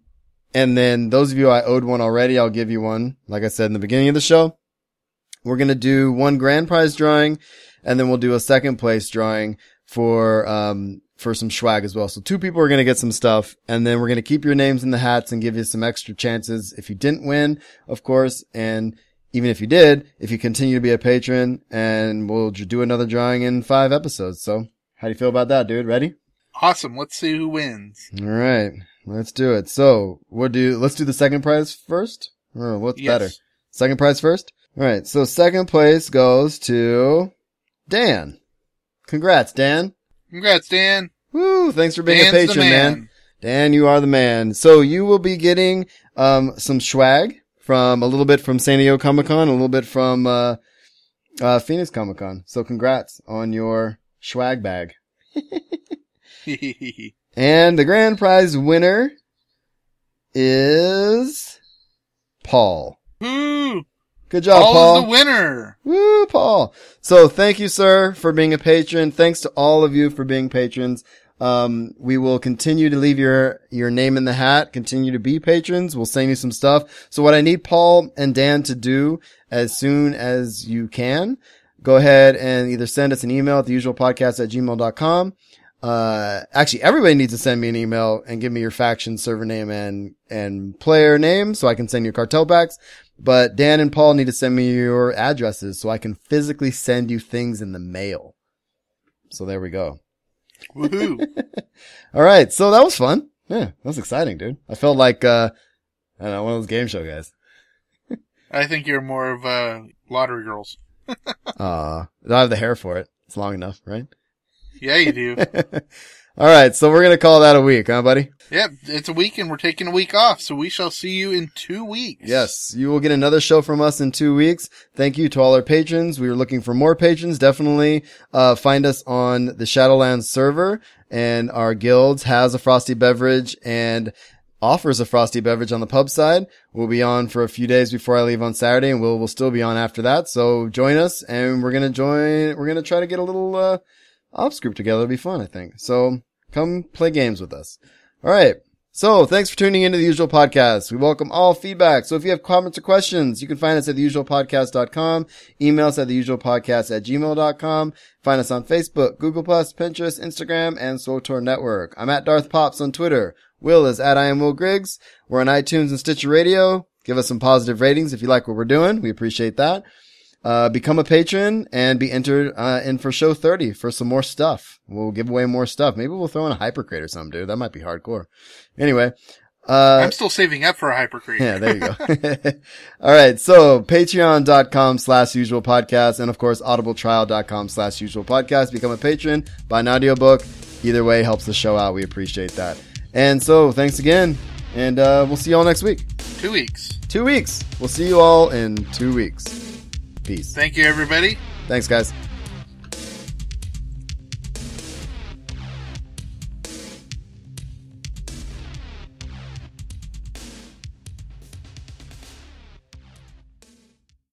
and then those of you I owed one already, I'll give you one. Like I said in the beginning of the show, we're going to do one grand prize drawing and then we'll do a second place drawing for, um, for some swag as well. So two people are going to get some stuff and then we're going to keep your names in the hats and give you some extra chances if you didn't win, of course. And even if you did, if you continue to be a patron and we'll do another drawing in five episodes. So how do you feel about that, dude? Ready? Awesome. Let's see who wins. All right. Let's do it. So what do, you, let's do the second prize first. Or what's Yes. better? Second prize first? All right. So second place goes to Dan. Congrats, Dan. Congrats, Dan. Woo! Thanks for being Dan's a patron, man. Dan, you are the man. So you will be getting um some swag from a little bit from San Diego Comic Con, a little bit from uh uh Phoenix Comic Con. So congrats on your swag bag. And the grand prize winner is Paul. Woo! Good job, Paul Paul. is the winner. Woo, Paul. So thank you, sir, for being a patron. Thanks to all of you for being patrons. Um, we will continue to leave your, your name in the hat, continue to be patrons. We'll send you some stuff. So what I need Paul and Dan to do as soon as you can, go ahead and either send us an email at the usual podcast at gmail.com. Uh, actually everybody needs to send me an email and give me your faction server name and, and player name so I can send you cartel packs. But Dan and Paul need to send me your addresses so I can physically send you things in the mail. So there we go. Woohoo. All right. So that was fun. Yeah, that was exciting, dude. I felt like, uh, I don't know, one of those game show guys. I think you're more of uh, lottery girls. Uh, I have the hair for it. It's long enough, right? Yeah, you do. All right. So we're going to call that a week, huh, buddy? yep, it's a week and we're taking a week off, so we shall see you in two weeks. Yes, you will get another show from us in two weeks. Thank you to all our patrons. We are looking for more patrons. Definitely, uh, find us on the Shadowlands server and our guilds has a frosty beverage and offers a frosty beverage on the pub side. We'll be on for a few days before I leave on Saturday and we'll, we'll still be on after that. So join us and we're going to join, we're going to try to get a little, uh, ops group together. It'll be fun, I think. So come play games with us. All right. So thanks for tuning into the usual podcast. We welcome all feedback. So if you have comments or questions, you can find us at theusualpodcast.com, email us at theusualpodcast at gmail.com, find us on Facebook, Google Plus, Pinterest, Instagram, and SWTOR Network. I'm at Darth Pops on Twitter. Will is at I am Will Griggs. We're on iTunes and Stitcher Radio. Give us some positive ratings if you like what we're doing. We appreciate that. Uh, become a patron and be entered, uh, in for show 30 for some more stuff. We'll give away more stuff. Maybe we'll throw in a hypercrate or something, dude. That might be hardcore. Anyway, uh, I'm still saving up for a hypercrate. yeah, there you go. All right. So patreon.com slash usual podcast and of course audibletrial.com slash usual podcast. Become a patron, buy an audiobook. Either way helps the show out. We appreciate that. And so thanks again. And, uh, we'll see you all next week. Two weeks. Two weeks. We'll see you all in two weeks. Peace. Thank you, everybody. Thanks guys.